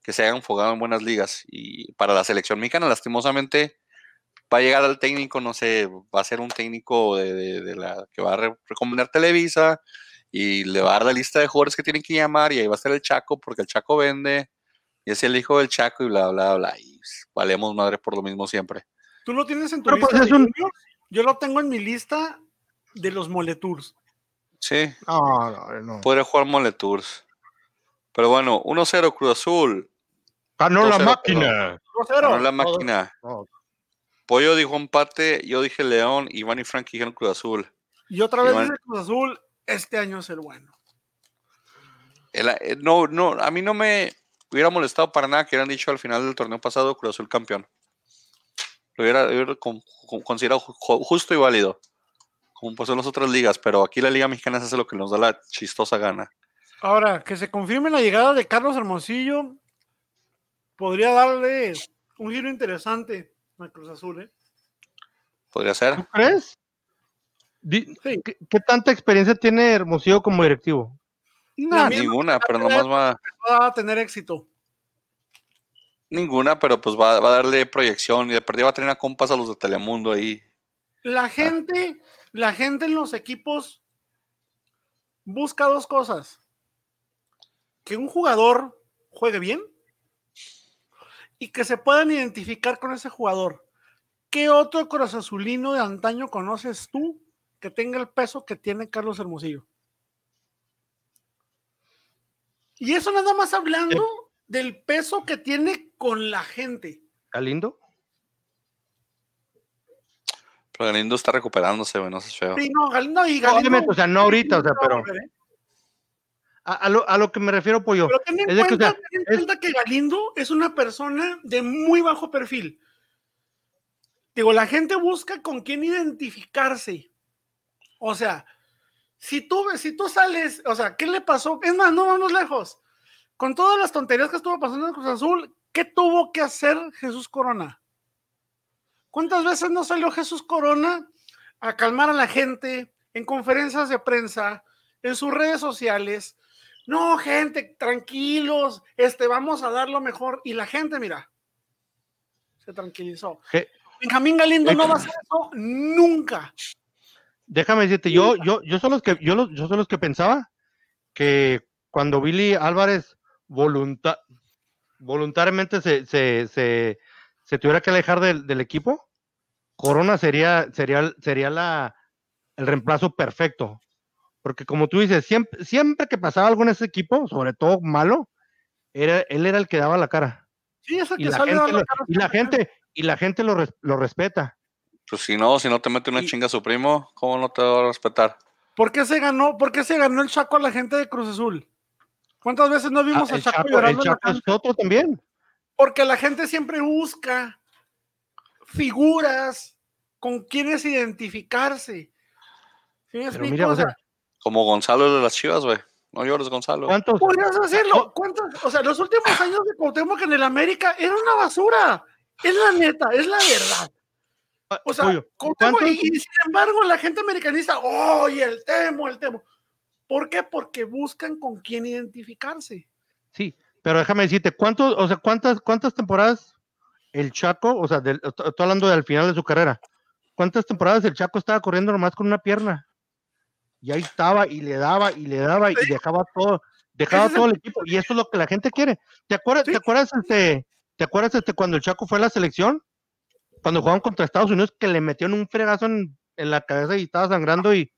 que se hayan jugado en buenas ligas. Y para la selección mexicana, lastimosamente, va a llegar al técnico, no sé, va a ser un técnico de, la que va a recomendar Televisa y le va a dar la lista de jugadores que tienen que llamar y ahí va a estar el Chaco porque el Chaco vende y es el hijo del Chaco y bla, bla, bla. Y valemos madre por lo mismo siempre. ¿Tú lo tienes en tu pues, lista? Yo lo tengo en mi lista de los Moletours. Sí. No, no, no. Podría jugar Moletours. Pero bueno, 1-0 Cruz Azul. Ganó la máquina. Ganó la máquina. Pollo dijo empate, yo dije León, Iván y Frank dijeron Cruz Azul. Y otra vez dice Cruz Azul, este año es el bueno. Eh, no, no, a mí no me hubiera molestado para nada que hubieran dicho al final del torneo pasado Cruz Azul campeón. Lo hubiera, considerado justo y válido, como pasó en las otras ligas, pero aquí la Liga Mexicana hace lo que nos da la chistosa gana. Ahora, que se confirme la llegada de Carlos Hermosillo, podría darle un giro interesante Cruz Azul, ¿eh? Podría ser. ¿Tú crees? ¿Qué, tanta experiencia tiene Hermosillo como directivo? Ninguna, pero nomás va... va a tener éxito. Ninguna, pero pues va, a darle proyección y de perdida va a tener a compas a los de Telemundo ahí. La gente, la gente en los equipos busca dos cosas. Que un jugador juegue bien y que se puedan identificar con ese jugador. ¿Qué otro Cruz Azulino de antaño conoces tú que tenga el peso que tiene Carlos Hermosillo? Y eso nada más hablando del peso que tiene con la gente. ¿Galindo? Pero Galindo está recuperándose, bueno, eso es feo. Sí, no, Galindo y Galindo. o sea, no ahorita, o sea, pero. A, lo, que me refiero, Pollo. Pero ten en, cuenta, que, Galindo es una persona de muy bajo perfil. Digo, la gente busca con quién identificarse. O sea, si tú, si tú sales, o sea, ¿qué le pasó? Es más, no vamos lejos. Con todas las tonterías que estuvo pasando en Cruz Azul, ¿qué tuvo que hacer Jesús Corona? ¿Cuántas veces no salió Jesús Corona a calmar a la gente en conferencias de prensa, en sus redes sociales, no, gente, tranquilos, este, vamos a dar lo mejor. Y la gente, mira, se tranquilizó. Benjamín Galindo no va a hacer eso nunca. Déjame decirte, yo, yo, yo son los que, yo, yo son los que pensaba que cuando Billy Álvarez voluntariamente se, se, se, tuviera que alejar del, equipo, Corona sería, sería, sería la, el reemplazo perfecto. Porque como tú dices, siempre, siempre que pasaba algo en ese equipo, sobre todo malo, era, él era el que daba la cara. Sí, y, la gente, lo, y la gente, y la gente lo, lo, respeta. Pues si no, si no te mete una chinga a su primo, ¿cómo no te va a respetar? ¿Por qué se ganó, por qué se ganó el Chaco a la gente de Cruz Azul? ¿Cuántas veces no vimos ah, a Chaco, llorando? El Chaco es otro también. Porque la gente siempre busca figuras con quienes identificarse. ¿Sí Pero mira, o sea, como Gonzalo de las Chivas, güey. No llores, Gonzalo. ¿Cuántos? Podrías hacerlo. ¿Cuántos? O sea, los últimos años de Cuauhtémoc en el América era una basura. Es la neta, es la verdad. O sea, y, sin embargo la gente americanista, oye, el temo, el temo. ¿Por qué? Porque buscan con quién identificarse. Sí, pero déjame decirte, ¿cuántos, o sea, cuántas, cuántas temporadas el Chaco, o sea, estoy hablando del final de su carrera, cuántas temporadas el Chaco estaba corriendo nomás con una pierna? y ahí estaba y le daba y le daba y dejaba todo, dejaba todo el equipo y eso es lo que la gente quiere. ¿Te acuerdas, ¿te acuerdas este, te acuerdas este cuando el Chaco fue a la selección? Cuando jugaban contra Estados Unidos que le metieron un fregazo en, la cabeza y estaba sangrando y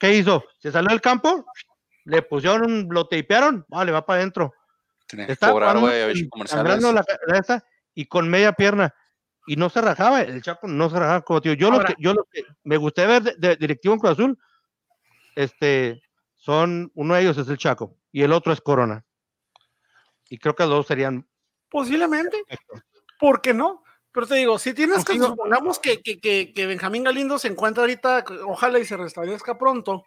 ¿qué hizo? Se salió del campo, le pusieron, lo tapearon, vale, va para adentro. Está sangrando la cabeza y con media pierna y no se rajaba, el Chaco no se rajaba como tío. Yo lo que, yo lo que me gusté ver de, directivo en Cruz Azul este, son, uno de ellos es el Chaco y el otro es Corona. Y creo que los dos serían. Posiblemente. ¿Por qué no? Pero te digo, si tienes que, supongamos que, que, que, Benjamín Galindo se encuentra ahorita, ojalá y se restablezca pronto,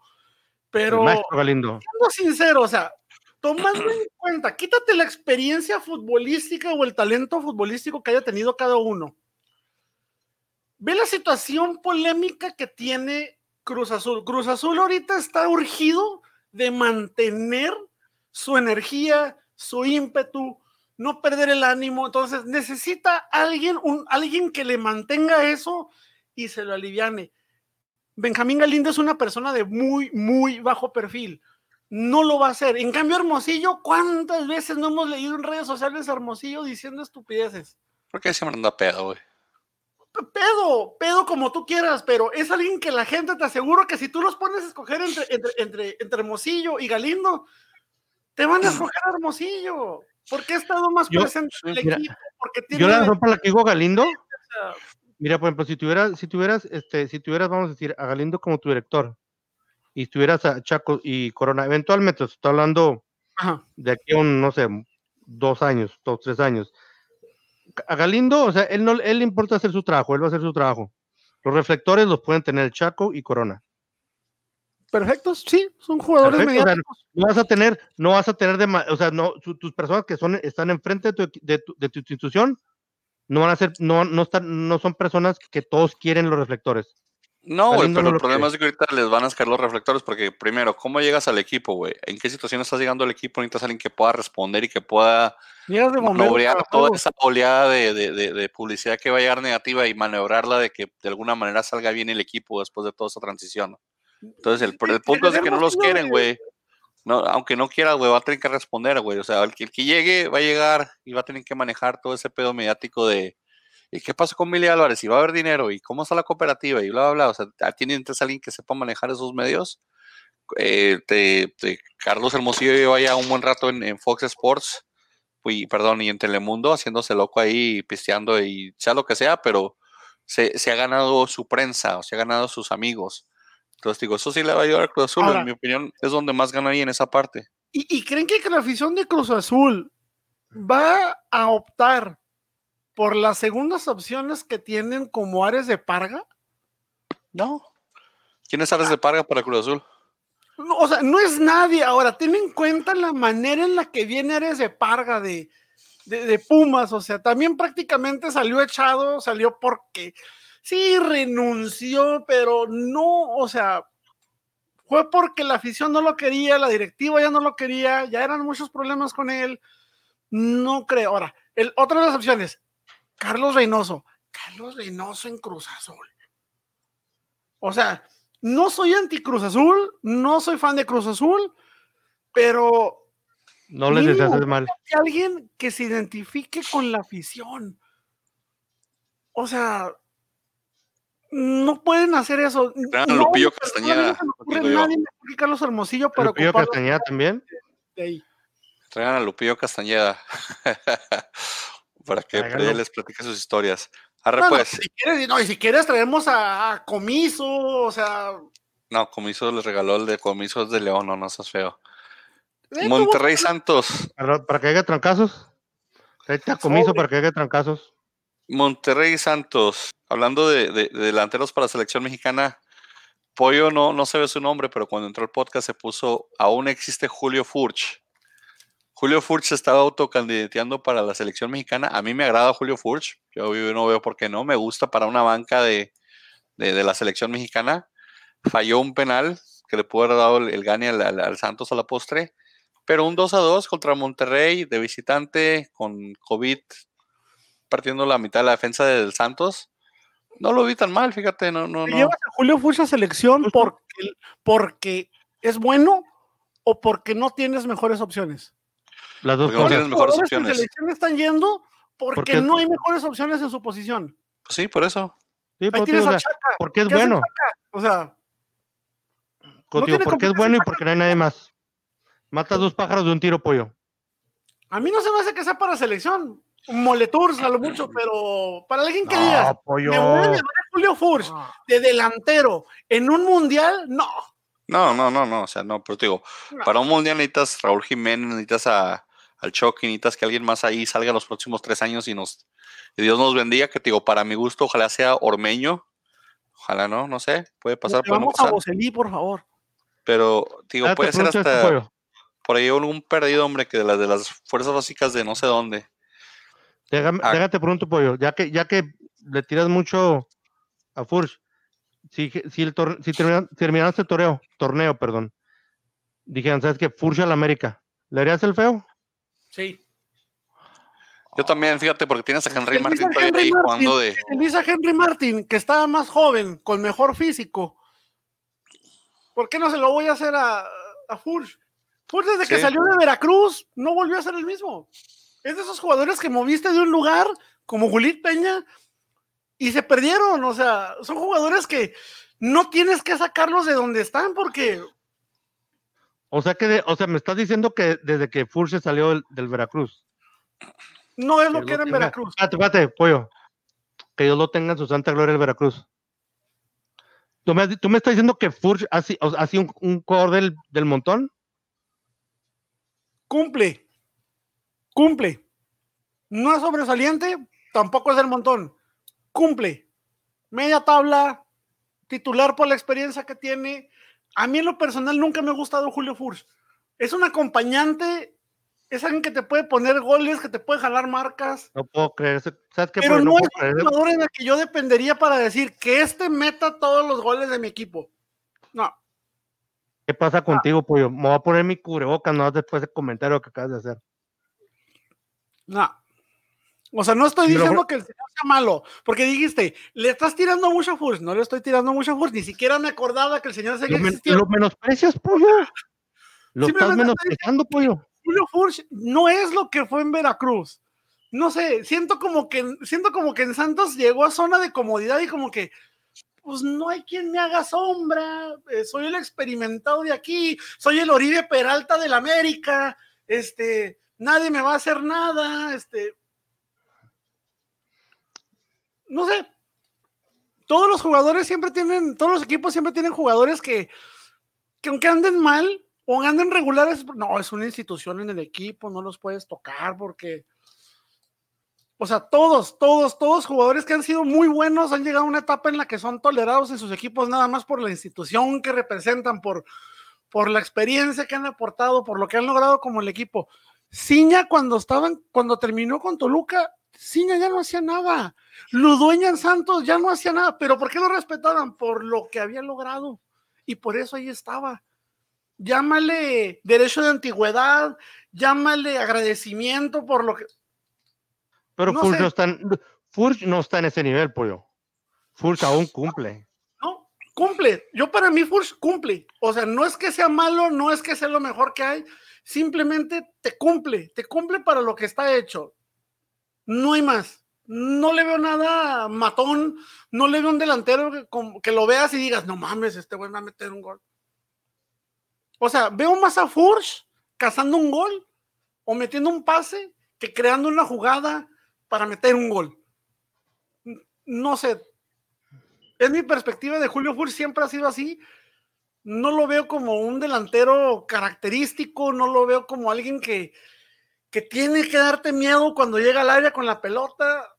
Pero, siendo sincero, o sea, tomando en cuenta, quítate la experiencia futbolística o el talento futbolístico que haya tenido cada uno. Ve la situación polémica que tiene Cruz Azul. Cruz Azul ahorita está urgido de mantener su energía, su ímpetu, no perder el ánimo. Entonces necesita alguien, un, alguien que le mantenga eso y se lo aliviane. Benjamín Galindo es una persona de muy, muy bajo perfil. No lo va a hacer. En cambio, Hermosillo, ¿cuántas veces no hemos leído en redes sociales Hermosillo diciendo estupideces? ¿Por qué se manda pedo, güey? Pedo, pedo como tú quieras, pero es alguien que la gente te aseguro que si tú los pones a escoger entre, entre, entre, Hermosillo y Galindo, te van a escoger Hermosillo. Porque ha estado más presente en el equipo. Porque tiene yo la razón para la que digo Galindo. Mira, por ejemplo, si tuvieras, si tuvieras, este, si tuvieras, vamos a decir, a Galindo como tu director, y estuvieras a Chaco y Corona, eventualmente, estoy hablando de aquí a un, no sé, dos años, dos, tres años. A Galindo, o sea, él no, él le importa hacer su trabajo, él va a hacer su trabajo. Los reflectores los pueden tener Chaco y Corona. Perfectos, sí, son jugadores mediáticos. no vas a tener, no vas a tener de, o sea, no, tus personas que son, están enfrente de tu, de tu, de tu institución, no van a ser, no, no están, no son personas que todos quieren los reflectores. No, güey, pero el problema es que ahorita les van a sacar los reflectores porque primero, ¿cómo llegas al equipo, güey? ¿En qué situación estás llegando al equipo? Necesitas alguien que pueda responder y que pueda manobrar toda esa oleada de, de, de, publicidad que va a llegar negativa y maniobrarla de que de alguna manera salga bien el equipo después de toda esa transición. Entonces, el, el punto es de que no los quieren, güey. No, aunque no quiera, güey, va a tener que responder, güey. O sea, el que, el que llegue va a llegar y va a tener que manejar todo ese pedo mediático de ¿y qué pasa con Mili Álvarez? ¿Y va a haber dinero? ¿Y cómo está la cooperativa? Y bla, bla, bla. O sea, tienen entonces alguien que sepa manejar esos medios. Eh, Carlos Hermosillo lleva ya un buen rato en, Fox Sports, y, perdón, y en Telemundo, haciéndose loco ahí, pisteando y sea lo que sea, pero se, ha ganado su prensa, o se ha ganado sus amigos. Entonces digo, eso sí le va a ayudar a Cruz Azul, en mi opinión, es donde más ganaría en esa parte. ¿Y, ¿Y creen que la afición de Cruz Azul va a optar por las segundas opciones que tienen como Ares de Parga? No. ¿Quién es Ares de Parga para Cruz Azul? No, o sea, no es nadie. Ahora, ten en cuenta la manera en la que viene Ares de Parga de, de, Pumas. O sea, también prácticamente salió echado, salió porque sí renunció, pero no, o sea, fue porque la afición no lo quería, la directiva ya no lo quería, ya eran muchos problemas con él. No creo. Ahora, el, otra de las opciones, Carlos Reynoso. Carlos Reynoso en Cruz Azul. O sea, no soy anti Cruz Azul, no soy fan de Cruz Azul, pero. No les deseas mal. alguien que se identifique con la afición. O sea, no pueden hacer eso. Traigan a Lupillo Castañeda. nadie me Carlos Hermosillo para ¿Lupillo Castañeda también? Traigan a Lupillo Castañeda. para que les platique sus historias. Arre, pues. Si quieres, no, y si quieres traemos a, Comiso, o sea. No, Comiso les regaló el de Comiso de León, no, no seas feo. Eh, Monterrey Santos. Para, que haya trancazos. Este Comiso para que haya trancazos. Monterrey Santos. Hablando de, de, delanteros para la selección mexicana, Pollo no, no se ve su nombre, pero cuando entró el podcast se puso, aún existe Julio Furch. Julio Furch se estaba autocandidateando para la selección mexicana. A mí me agrada Julio Furch. Yo, no veo por qué no. Me gusta para una banca de, la selección mexicana. Falló un penal que le pudo haber dado el, gane al, Santos a la postre. Pero un 2 a 2 contra Monterrey de visitante con COVID partiendo la mitad de la defensa del Santos. No lo vi tan mal, fíjate. No, no, no. ¿Llevas a Julio Furch a selección porque, porque es bueno o porque no tienes mejores opciones? Las dos cosas. mejores opciones. selección están yendo porque no hay mejores opciones en su posición. sí, por eso. Sí, porque, porque es bueno. O sea, porque es bueno y porque no hay nadie más. Matas dos pájaros de un tiro, pollo. A mí no se me hace que sea para selección. Moletours a lo mucho, pero para alguien que diga, pollo. me voy a Julio Furch de delantero en un mundial, no. No, no, no, no, o sea, no, pero te digo, para un mundial necesitas Raúl Jiménez, necesitas a, al Chucky, necesitas que alguien más ahí salga los próximos tres años y nos, Dios nos bendiga, que te digo, para mi gusto, ojalá sea Ormeño, ojalá no, no sé, puede pasar, vamos a Bocelí, por favor. Pero, digo, Ah, te puede ser hasta por ahí un perdido, hombre, que de las de las fuerzas básicas de no sé dónde. Déjame, Ah. déjate pregunto, pollo, ya que, ya que le tiras mucho a Furch, si, si, el tor- si termina- terminaste el torneo, torneo, perdón, dijeran, ¿sabes qué? Furch al América, ¿le harías el feo? Sí. Yo también, fíjate, porque tienes a Henry Martin Luis todavía Henry ahí Martin, jugando de. el Luis Henry Martin, que estaba más joven, con mejor físico. ¿Por qué no se lo voy a hacer a, a Furch? Furch desde que salió de Veracruz no volvió a ser el mismo. Es de esos jugadores que moviste de un lugar, como Julit Peña, y se perdieron. O sea, son jugadores que no tienes que sacarlos de donde están porque O sea que, de- o sea, me estás diciendo que desde que Furch se salió del, del Veracruz. no es lo que era en Veracruz. Espérate, espérate, pollo. Que Dios lo tenga en su santa gloria el Veracruz. ¿Tú me, tú estás diciendo que Furch ha sido un, un jugador del, del montón? Cumple. Cumple. No es sobresaliente, tampoco es del montón. Cumple. Media tabla, titular por la experiencia que tiene. A mí en lo personal nunca me ha gustado Julio Furch. Es un acompañante, es alguien que te puede poner goles, que te puede jalar marcas, No puedo creer. ¿Sabes qué? pero no, puedo es un jugador en el que yo dependería para decir que este meta todos los goles de mi equipo. No. ¿Qué pasa contigo, pollo? Me voy a poner mi cubrebocas, no después del comentario que acabas de hacer. No. O sea, no estoy diciendo que el señor sea malo, porque dijiste, le estás tirando mucho a Furch. No le estoy tirando mucho a Furch, ni siquiera me acordaba que el señor seguía Lo, men- existiendo. lo menosprecias, pollo. Lo estás Simplemente menospreciando, pollo. Julio Furch no es lo que fue en Veracruz. No sé, siento como que siento como que en Santos llegó a zona de comodidad y como que pues no hay quien me haga sombra, eh, soy el experimentado de aquí, soy el Oribe Peralta del América, este, nadie me va a hacer nada, este, no sé, todos los jugadores siempre tienen, todos los equipos siempre tienen jugadores que, que aunque anden mal o anden regulares, no, es una institución en el equipo, no los puedes tocar porque, o sea, todos, todos, todos jugadores que han sido muy buenos han llegado a una etapa en la que son tolerados en sus equipos nada más por la institución que representan, por, por la experiencia que han aportado, por lo que han logrado como el equipo. Ciña cuando estaban, cuando terminó con Toluca, Ciña ya no hacía nada. Ludueña en Santos ya no hacía nada, pero ¿por qué lo respetaban? Por lo que había logrado. Y por eso ahí estaba. Llámale derecho de antigüedad, llámale agradecimiento por lo que. Pero No Furch, no está en, Furch no está en ese nivel, pollo. Furch aún cumple. No, cumple. Yo para mí Furch cumple. O sea, no es que sea malo, no es que sea lo mejor que hay, simplemente te cumple, te cumple para lo que está hecho. No hay más. No le veo nada matón, no le veo un delantero que, lo veas y digas, no mames, este güey va a meter un gol. O sea, veo más a Furch cazando un gol o metiendo un pase que creando una jugada para meter un gol. No sé, es mi perspectiva de Julio Furch, siempre ha sido así. No lo veo como un delantero característico, no lo veo como alguien que, que tiene que darte miedo cuando llega al área con la pelota.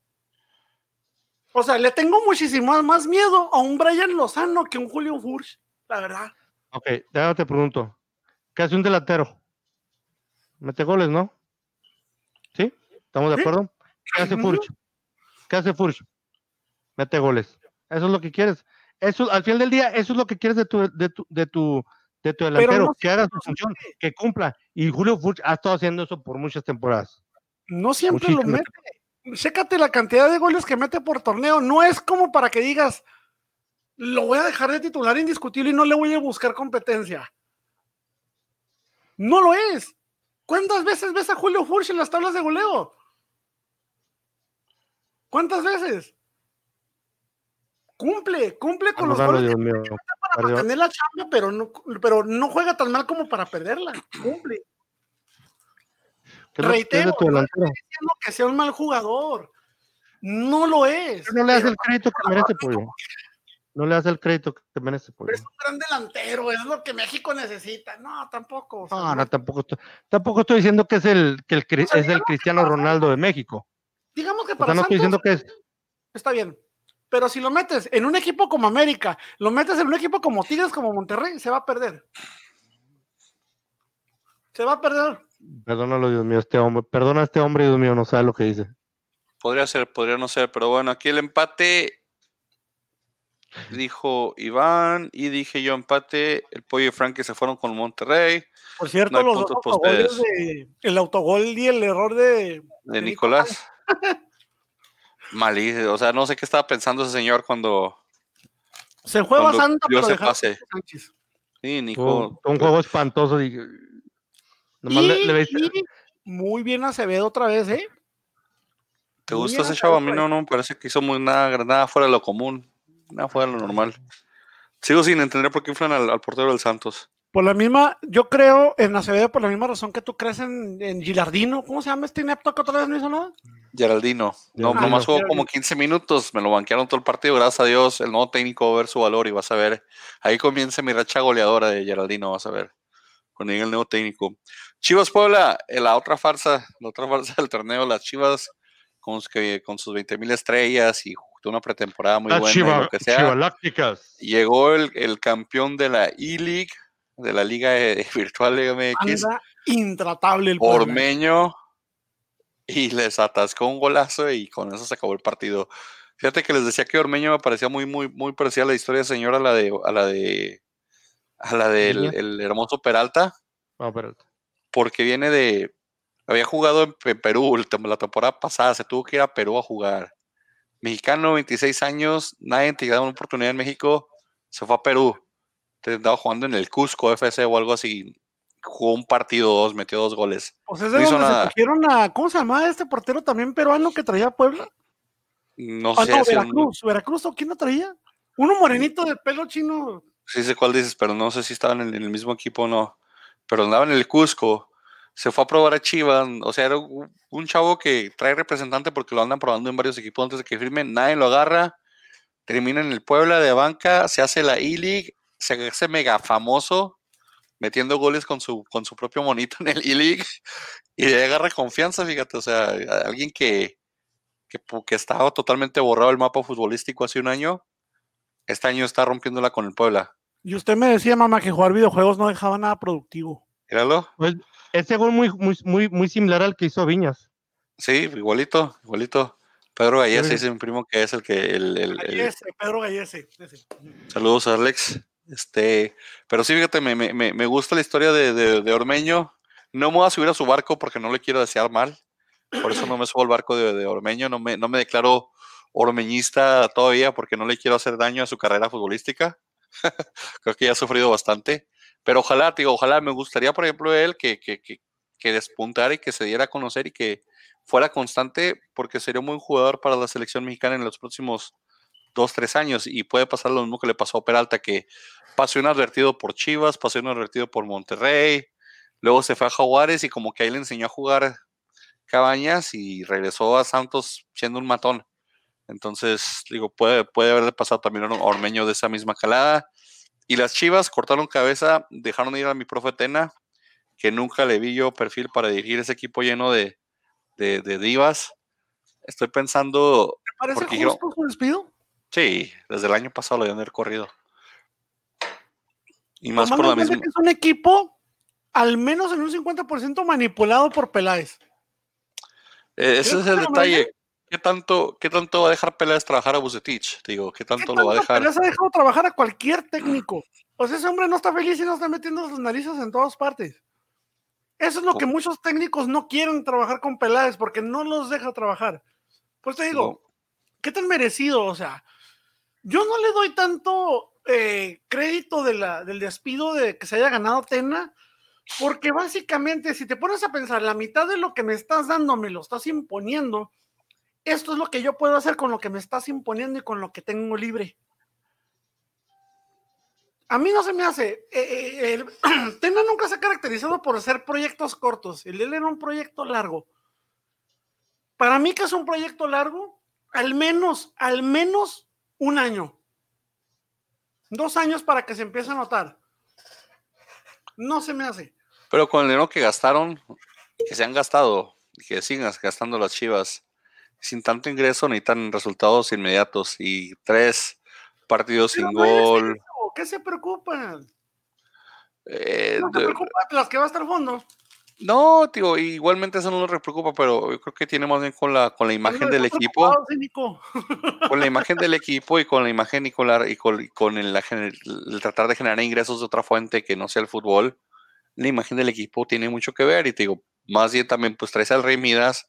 O sea, le tengo muchísimo más miedo a un Brian Lozano que a un Julio Furch, la verdad. Ok, ya te pregunto. ¿Qué hace un delantero? Mete goles, ¿no? ¿Sí? ¿Estamos de Sí. acuerdo? ¿Qué hace. Furch? ¿Qué hace Furch? Mete goles. Eso es lo que quieres. Eso, al final del día, eso es lo que quieres de tu, de tu, de tu, de tu delantero, no que haga su función, que cumpla. Y Julio Furch ha estado haciendo eso por muchas temporadas. No siempre lo mete. Chécate la cantidad de goles que mete por torneo. No es como para que digas, lo voy a dejar de titular indiscutible y no le voy a buscar competencia. No lo es. ¿Cuántas veces ves a Julio Furch en las tablas de goleo? ¿Cuántas veces? Cumple, cumple con los goles para la chamba, pero no, pero no juega tan mal como para perderla. Cumple. ¿Qué es lo que quieres de Reitero, no delantero? diciendo que sea un mal jugador. No lo es. No le das pero el crédito que merece, pollo. No le das el crédito que merece, pollo. es un gran delantero, es lo que México necesita. No, tampoco. o sea, No, no, tampoco estoy, tampoco estoy diciendo que es el, que el, O sea, es el Cristiano Ronaldo de México. Digamos que O para sea, no estoy Santos diciendo que es. está bien. Pero si lo metes en un equipo como América, lo metes en un equipo como Tigres, como Monterrey, se va a perder. Se va a perder. Perdónalo, Dios mío, este hombre. Perdona a este hombre, Dios mío, no sabe lo que dice. Podría ser, podría no ser, pero bueno, aquí el empate dijo Iván y dije yo empate. El pollo y Frankie se fueron con Monterrey. Por cierto, los autogoles de, el autogol y el error de, de, Nicolás. Malísimo, o sea, no sé qué estaba pensando ese señor cuando. Se juega Santa, pero se pase. Sí, Nico. Un, juego espantoso. muy bien Acevedo otra vez, ¿eh? ¿Te gusta ese chavo? A mí no, no me parece que hizo muy nada, nada fuera de lo común, nada fuera de lo normal. Sigo sin entender por qué inflan al portero del Santos. Por la misma, yo creo en Acevedo por la misma razón que tú crees en, en Gilardino. ¿Cómo se llama este inepto que otra vez no hizo nada? Geraldino. No, nomás jugó como 15 minutos, me lo banquearon todo el partido, gracias a Dios, el nuevo técnico va a ver su valor y vas a ver, ahí comienza mi racha goleadora de Geraldino, vas a ver, llegue el nuevo técnico. Chivas Puebla, eh, la otra farsa, la otra farsa del torneo, las Chivas con, con sus 20 mil estrellas y una pretemporada muy buena, lo que sea. Llegó el, el campeón de la E-League, de la Liga Virtual MX. intratable el Ormeño y les atascó un golazo y con eso se acabó el partido. Fíjate que les decía que Ormeño me parecía muy, muy, muy parecida a la historia señora a la de, a la de, a la del el hermoso Peralta. Ah, Peralta. Porque viene de, había jugado en Perú la temporada pasada, se tuvo que ir a Perú a jugar. Mexicano, 26 años, nadie te da una oportunidad en México, se fue a Perú estaba jugando en el Cusco FC o algo así. Jugó un partido, dos, metió dos goles. O sea, es de donde se cogieron a. ¿Cómo se llamaba este portero también peruano que traía a Puebla? No ah, sé. No, Veracruz. ¿Veracruz o quién lo traía? Uno morenito de pelo chino. Sí sé cuál dices, pero no sé si estaban en el mismo equipo o no. Pero andaba en el Cusco. Se fue a probar a Chivas. O sea, era un chavo que trae representante porque lo andan probando en varios equipos antes de que firmen. Nadie lo agarra. Termina en el Puebla de banca. Se hace la E-League se hace mega famoso metiendo goles con su, con su propio monito en el E-League y agarra confianza, fíjate, o sea, alguien que, que, estaba totalmente borrado el mapa futbolístico hace un año, este año está rompiéndola con el Puebla. Y usted me decía, mamá, que jugar videojuegos no dejaba nada productivo. Míralo. Pues, ese gol muy, muy, muy, muy similar al que hizo Viñas. Sí, igualito, igualito. Pedro Gallese es mi primo que es el que... El, el, Pedro Gallese. Saludos Alex. Este, pero sí, fíjate, me, me, me gusta la historia de, de, Ormeño. No me voy a subir a su barco porque no le quiero desear mal. Por eso no me subo al barco de, de Ormeño. No me, no me declaro ormeñista todavía porque no le quiero hacer daño a su carrera futbolística. Creo que ya ha sufrido bastante. Pero ojalá, digo, ojalá me gustaría, por ejemplo, él que, que, que, que despuntara y que se diera a conocer y que fuera constante porque sería un buen jugador para la selección mexicana en los próximos dos, tres años y puede pasar lo mismo que le pasó a Peralta, que pasó un advertido por Chivas, pasó un advertido por Monterrey, luego se fue a Jaguares y como que ahí le enseñó a jugar Cabañas y regresó a Santos siendo un matón. Entonces, digo, puede, puede haber pasado también un Ormeño de esa misma calada. Y las Chivas cortaron cabeza, dejaron ir a mi profe Tena, que nunca le vi yo perfil para dirigir ese equipo lleno de, de, divas. Estoy pensando... ¿Te parece justo su despido? Sí, desde el año pasado lo habían corrido. Y más por la misma. Que es un equipo, al menos en un 50% manipulado por Peláez. Eh, ese es el detalle. ¿Qué tanto, ¿Qué tanto va a dejar Peláez trabajar a Bucetich? Digo, ¿qué tanto, lo va a dejar? Peláez ha dejado trabajar a cualquier técnico. O sea, ese hombre no está feliz y no está metiendo sus narices en todas partes. Eso es lo que muchos técnicos no quieren trabajar con Peláez porque no los deja trabajar. Pues te digo, ¿qué tan merecido? O sea, yo no le doy tanto eh, crédito del despido de que se haya ganado Tena, porque básicamente, si te pones a pensar, la mitad de lo que me estás dando me lo estás imponiendo. Esto es lo que yo puedo hacer con lo que me estás imponiendo y con lo que tengo libre. A mí no se me hace. Eh, eh, Tena nunca se ha caracterizado por hacer proyectos cortos. El él era un proyecto largo. Para mí, que es un proyecto largo, al menos, al menos un año. Dos años para que se empiece a notar. No se me hace. Pero con el dinero que gastaron, que se han gastado, que sigan gastando las chivas, sin tanto ingreso necesitan resultados inmediatos y tres partidos sin gol. ¿Qué se preocupan? Eh, no se preocupan las que va a estar fondo. No, tío, igualmente eso no nos preocupa, pero yo creo que tiene más bien con la, con la imagen del equipo. Con la imagen del equipo y con la imagen y con, la, y con, el, tratar de generar ingresos de otra fuente que no sea el fútbol. La imagen del equipo tiene mucho que ver y te digo, más bien también pues traes al Rey Midas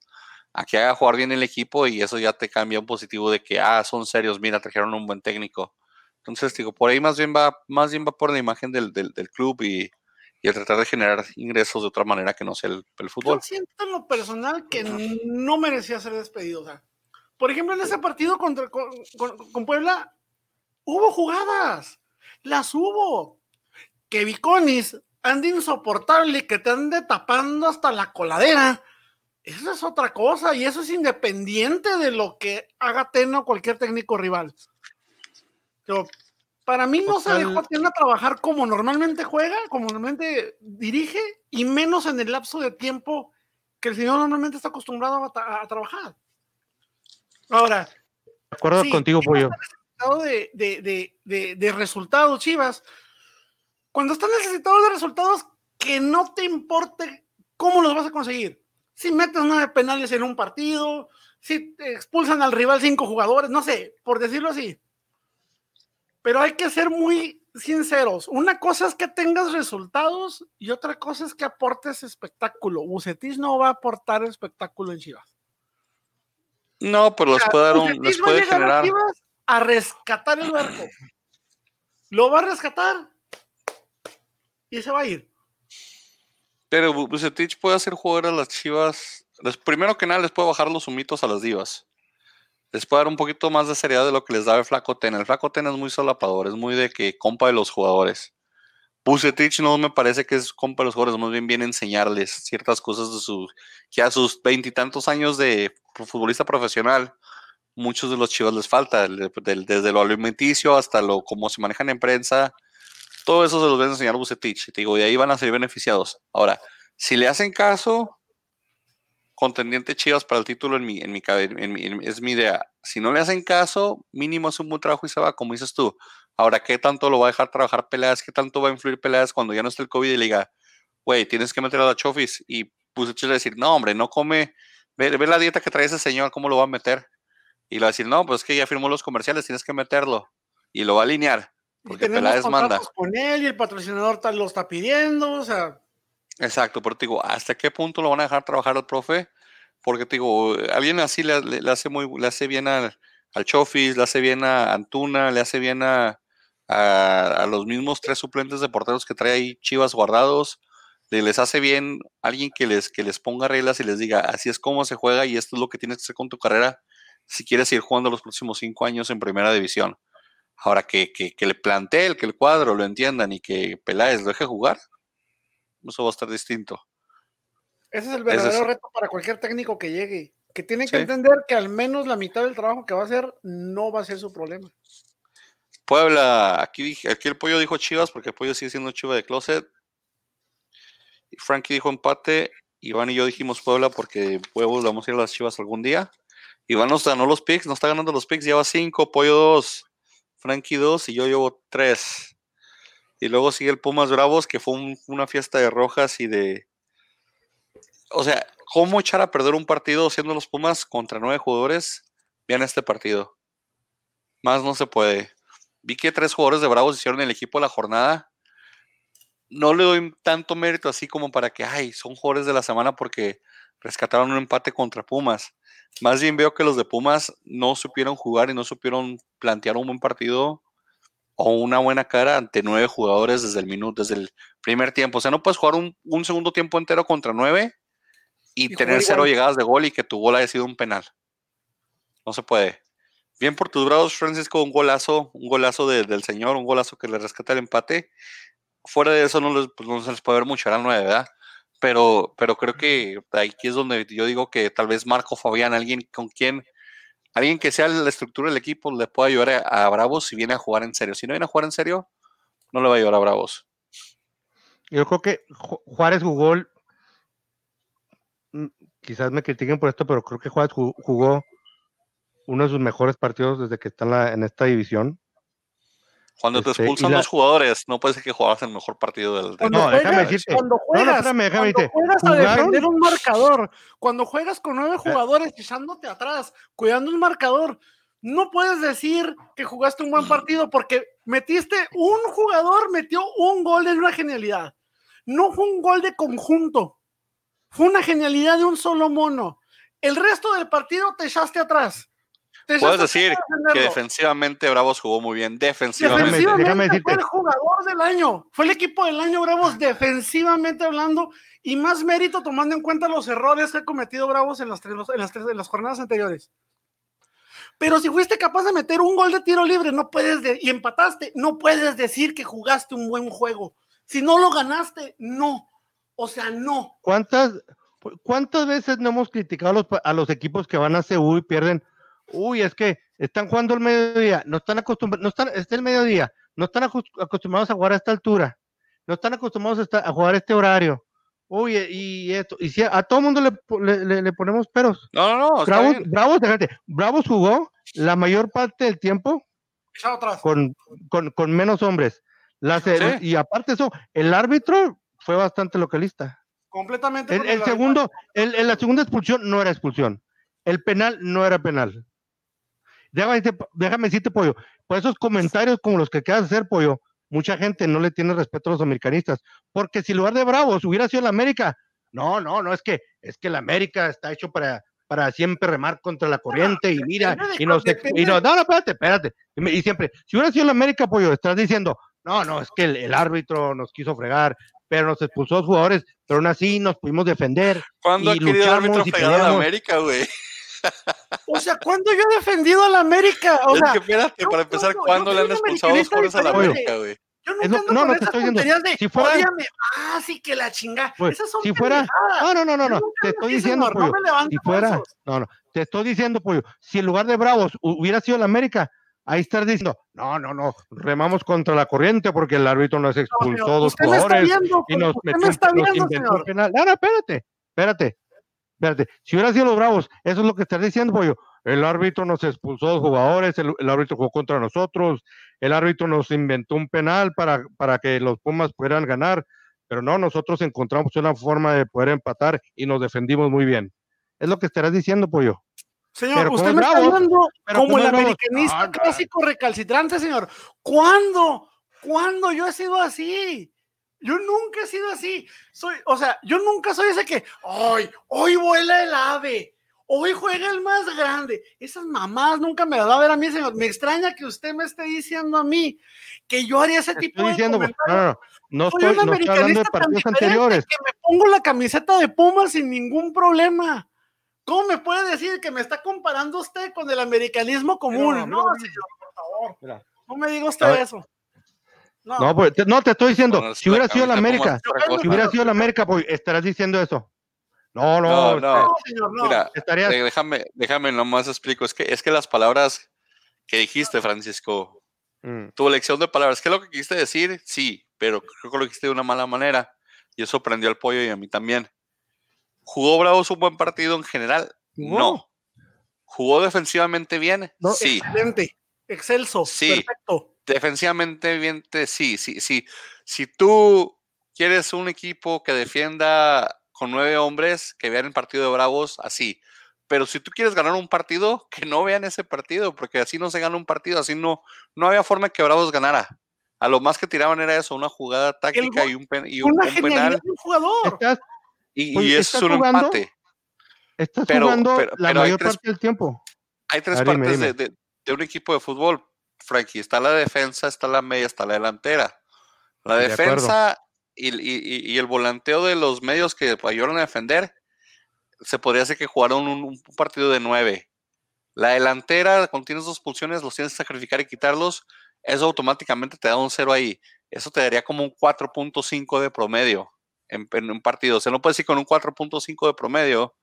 a que haga jugar bien el equipo y eso ya te cambia un positivo de que, ah, son serios, mira, trajeron un buen técnico. Entonces, digo, por ahí más bien va, más bien va por la imagen del, del, club y, y el tratar de generar ingresos de otra manera que no sea el, el fútbol. Yo siento en lo personal que no merecía ser despedido. O sea, por ejemplo, en ese partido contra, con, con, Puebla, hubo jugadas, las hubo. Que Viconis ande insoportable, que te ande tapando hasta la coladera eso es otra cosa y eso es independiente de lo que haga Teno o cualquier técnico rival. Pero para mí no se dejó a trabajar como normalmente juega, como normalmente dirige y menos en el lapso de tiempo que el señor normalmente está acostumbrado a, trabajar. Ahora, de acuerdo contigo, Pollo. De, de, de, de resultados, Chivas. Cuando estás necesitado de resultados, que no te importe cómo los vas a conseguir si metes nueve penales en un partido, si expulsan al rival cinco jugadores, no sé, por decirlo así. Pero hay que ser muy sinceros. Una cosa es que tengas resultados y otra cosa es que aportes espectáculo. Bucetich no va a aportar espectáculo en Chivas. No, pero les puede dar un. Les puede generar. A, a rescatar el barco. Lo va a rescatar y se va a ir. Pero Bucetich puede hacer jugar a las chivas. primero que nada, les puede bajar los humitos a las divas. Les puede dar un poquito más de seriedad de lo que les da el Flaco Ten. El Flaco Ten es muy solapador, es muy de que compa de los jugadores. Bucetich no me parece que es compa de los jugadores, más bien viene a enseñarles ciertas cosas de su. que a sus veintitantos años de futbolista profesional, muchos de los chivas les falta, desde lo alimenticio hasta lo cómo se manejan en prensa todo eso se los a enseñar Bucetich. Te digo, y ahí van a ser beneficiados. Ahora, si le hacen caso, contendiente Chivas para el título en mi, en mi, en es mi idea. Si no le hacen caso, mínimo es un buen trabajo y se va, como dices tú. Ahora, ¿qué tanto lo va a dejar trabajar peleas? ¿Qué tanto va a influir peleas cuando ya no esté el COVID y le diga, güey, tienes que meter a la Chofis? Y va a decir, no, hombre, no come, ve, ve, la dieta que trae ese señor, ¿cómo lo va a meter? Y le va a decir, no, pues es que ya firmó los comerciales, tienes que meterlo. Y lo va a alinear. Porque Peláez manda. con él y el patrocinador tal lo está pidiendo, o sea. Exacto, pero te digo, ¿hasta qué punto lo van a dejar trabajar al profe? Porque te digo, alguien así le, hace muy, le hace bien al, al Chofis, le hace bien a Antuna, le hace bien a, a, los mismos tres suplentes de porteros que trae ahí Chivas guardados. les hace bien alguien que les, que les ponga reglas y les diga, así es como se juega y esto es lo que tienes que hacer con tu carrera si quieres ir jugando los próximos cinco años en primera división. Ahora que, que, le plantee que el cuadro lo entiendan y que Peláez lo deje jugar, eso va a estar distinto. Ese es el verdadero reto para cualquier técnico que llegue, que tiene que entender que al menos la mitad del trabajo que va a hacer no va a ser su problema. Puebla, aquí, aquí el pollo dijo Chivas porque el pollo sigue siendo Chiva de closet. Y Frankie dijo empate. Iván y yo dijimos Puebla porque huevos vamos a ir a las Chivas algún día. Iván nos ganó los picks, nos está ganando los picks, lleva cinco, pollo dos. Frankie 2 y yo llevo 3. Y luego sigue el Pumas Bravos, que fue una fiesta de rojas y de... O sea, ¿cómo echar a perder un partido siendo los Pumas contra nueve jugadores? Vean este partido. Más no se puede. Vi que tres jugadores de Bravos hicieron el equipo la jornada. No le doy tanto mérito así como para que, ay, son jugadores de la semana porque rescataron un empate contra Pumas. Más bien veo que los de Pumas no supieron jugar y no supieron plantear un buen partido o una buena cara ante nueve jugadores desde el minuto, desde el primer tiempo. O sea, no puedes jugar un, segundo tiempo entero contra nueve y, tener cero llegadas de gol y que tu gol haya sido un penal. No se puede. Bien por tus bravos, Francisco, un golazo, un golazo del señor, un golazo que le rescata el empate. Fuera de eso no, les, pues, no se les puede ver mucho, eran nueve, ¿verdad? pero, pero creo que aquí es donde yo digo que tal vez Marco Fabián, alguien con quien, alguien que sea la estructura del equipo, le pueda ayudar a, Bravos si viene a jugar en serio. Si no viene a jugar en serio, no le va a ayudar a Bravos. Yo creo que Juárez jugó, mm, quizás me critiquen por esto, pero creo que Juárez jugó uno de sus mejores partidos desde que está en, esta división. Cuando te este, expulsan los jugadores, no puede ser que juegas el mejor partido del, No, déjame decirte. Cuando juegas, no, déjame cuando juegas a defender un marcador, cuando juegas con nueve eh. jugadores echándote atrás, cuidando un marcador, no puedes decir que jugaste un buen partido porque metiste un jugador, metió un gol de una genialidad. No fue un gol de conjunto, fue una genialidad de un solo mono. El resto del partido te echaste atrás. Puedes decir que defensivamente Bravos jugó muy bien. Defensivamente. fue el jugador del año. Fue el equipo del año Bravos defensivamente hablando y más mérito tomando en cuenta los errores que ha cometido Bravos en las, en las, en las jornadas anteriores. Pero si fuiste capaz de meter un gol de tiro libre, no puedes y empataste, no puedes decir que jugaste un buen juego. Si no lo ganaste, no. O sea, no. ¿Cuántas, cuántas veces no hemos criticado a los, a los equipos que van a CU y pierden? Uy, es que están jugando al mediodía, no están acostumbrados, no están, es el mediodía, no están acostumbrados a jugar a esta altura, no están acostumbrados a, a jugar a este horario. Uy, y esto, y si a, todo el mundo le, le, ponemos peros. No, no, no. Bravos, Bravos, Bravos jugó la mayor parte del tiempo con, con, con, menos hombres. Y aparte eso, el árbitro fue bastante localista. Completamente. El, segundo, el, la segunda expulsión no era expulsión. El penal no era penal. Déjame, déjame decirte, Pollo, por esos comentarios como los que de hacer, Pollo, mucha gente no le tiene respeto a los americanistas, porque si en lugar de Bravos hubiera sido la América, no, no, no, es que, es que la América está hecho para, para siempre remar contra la corriente y mira, y no y no, no, espérate, espérate, y, siempre, si hubiera sido la América, pollo, estás diciendo, no, no, es que el, árbitro nos quiso fregar, pero nos expulsó a los jugadores, pero aún así nos pudimos defender. ¿Cuándo ha querido el árbitro fregar a la América, güey? O sea, ¿cuándo yo he defendido a la América? O sea, es que espérate, para empezar, ¿cuándo le han expulsado a los jugadores a la América, güey? Yo no, no, no, no te estoy diciendo. De, si fuera, ah, sí que la chinga. Pues, Esas son si fuera, no, no, no, no, no, te estoy diciendo, pollo, si fuera, no, no, te estoy diciendo, pollo, si en lugar de Bravos hubiera sido la América, ahí estás diciendo, no, no, no, remamos contra la corriente porque el árbitro nos expulsó no, dos jugadores y nos metió, está viendo, nos inventó el penal. No, no, espérate, espérate, espérate. Si hubiera sido los Bravos, eso es lo que estás diciendo, pollo. El árbitro nos expulsó dos jugadores, el, el, árbitro jugó contra nosotros, el árbitro nos inventó un penal para, para que los Pumas pudieran ganar, pero no, nosotros encontramos una forma de poder empatar y nos defendimos muy bien. Es lo que estarás diciendo, pollo. Señor, usted me está hablando como el americanista clásico recalcitrante, señor. ¿Cuándo? ¿Cuándo yo he sido así? Yo nunca he sido así. Soy, o sea, yo nunca soy ese que, hoy, hoy vuela el ave, hoy juega el más grande. Esas mamás nunca me las va a ver a mí, señor. Me extraña que usted me esté diciendo a mí que yo haría ese tipo de diciendo, No, no, no estoy, no estoy hablando de partidos anteriores. Que me pongo la camiseta de Puma sin ningún problema. ¿Cómo me puede decir que me está comparando usted con el americanismo común? no, señor, por favor. No me diga usted eso. No, pues, te, no, te estoy diciendo, si hubiera sido la América, si hubiera sido la América, pues estarás diciendo eso. No, no, no, señor, no. Mira, déjame, déjame nomás explico. Es que, es que las palabras que dijiste, Francisco, mm. tu elección de palabras, ¿qué es lo que quisiste decir? Sí, pero creo que lo dijiste de una mala manera. Y eso prendió al pollo y a mí también. ¿Jugó Bravos un buen partido en general? No. ¿Jugó defensivamente bien? sí. Excelente, excelso, sí. perfecto. Defensivamente bien, sí, sí, sí. Si tú quieres un equipo que defienda con nueve hombres, que vean el partido de Bravos así. Pero si tú quieres ganar un partido, que no vean ese partido, porque así no se gana un partido, así no, no había forma que Bravos ganara. A lo más que tiraban era eso, una jugada táctica y un, y un, penal. jugador. Y, es un empate. Estás pero, jugando la mayor parte del tiempo. Hay tres partes De, un equipo de fútbol, Frankie. Está la defensa, está la media, está la delantera. La defensa y, el volanteo de los medios que ayudaron a defender, se podría hacer que jugaron un, partido de nueve. La delantera, cuando tienes dos pulsiones, los tienes que sacrificar y quitarlos. Eso automáticamente te da un cero ahí. Eso te daría como un 4.5 de promedio en, un partido. O sea, no puedes decir con un 4.5 de promedio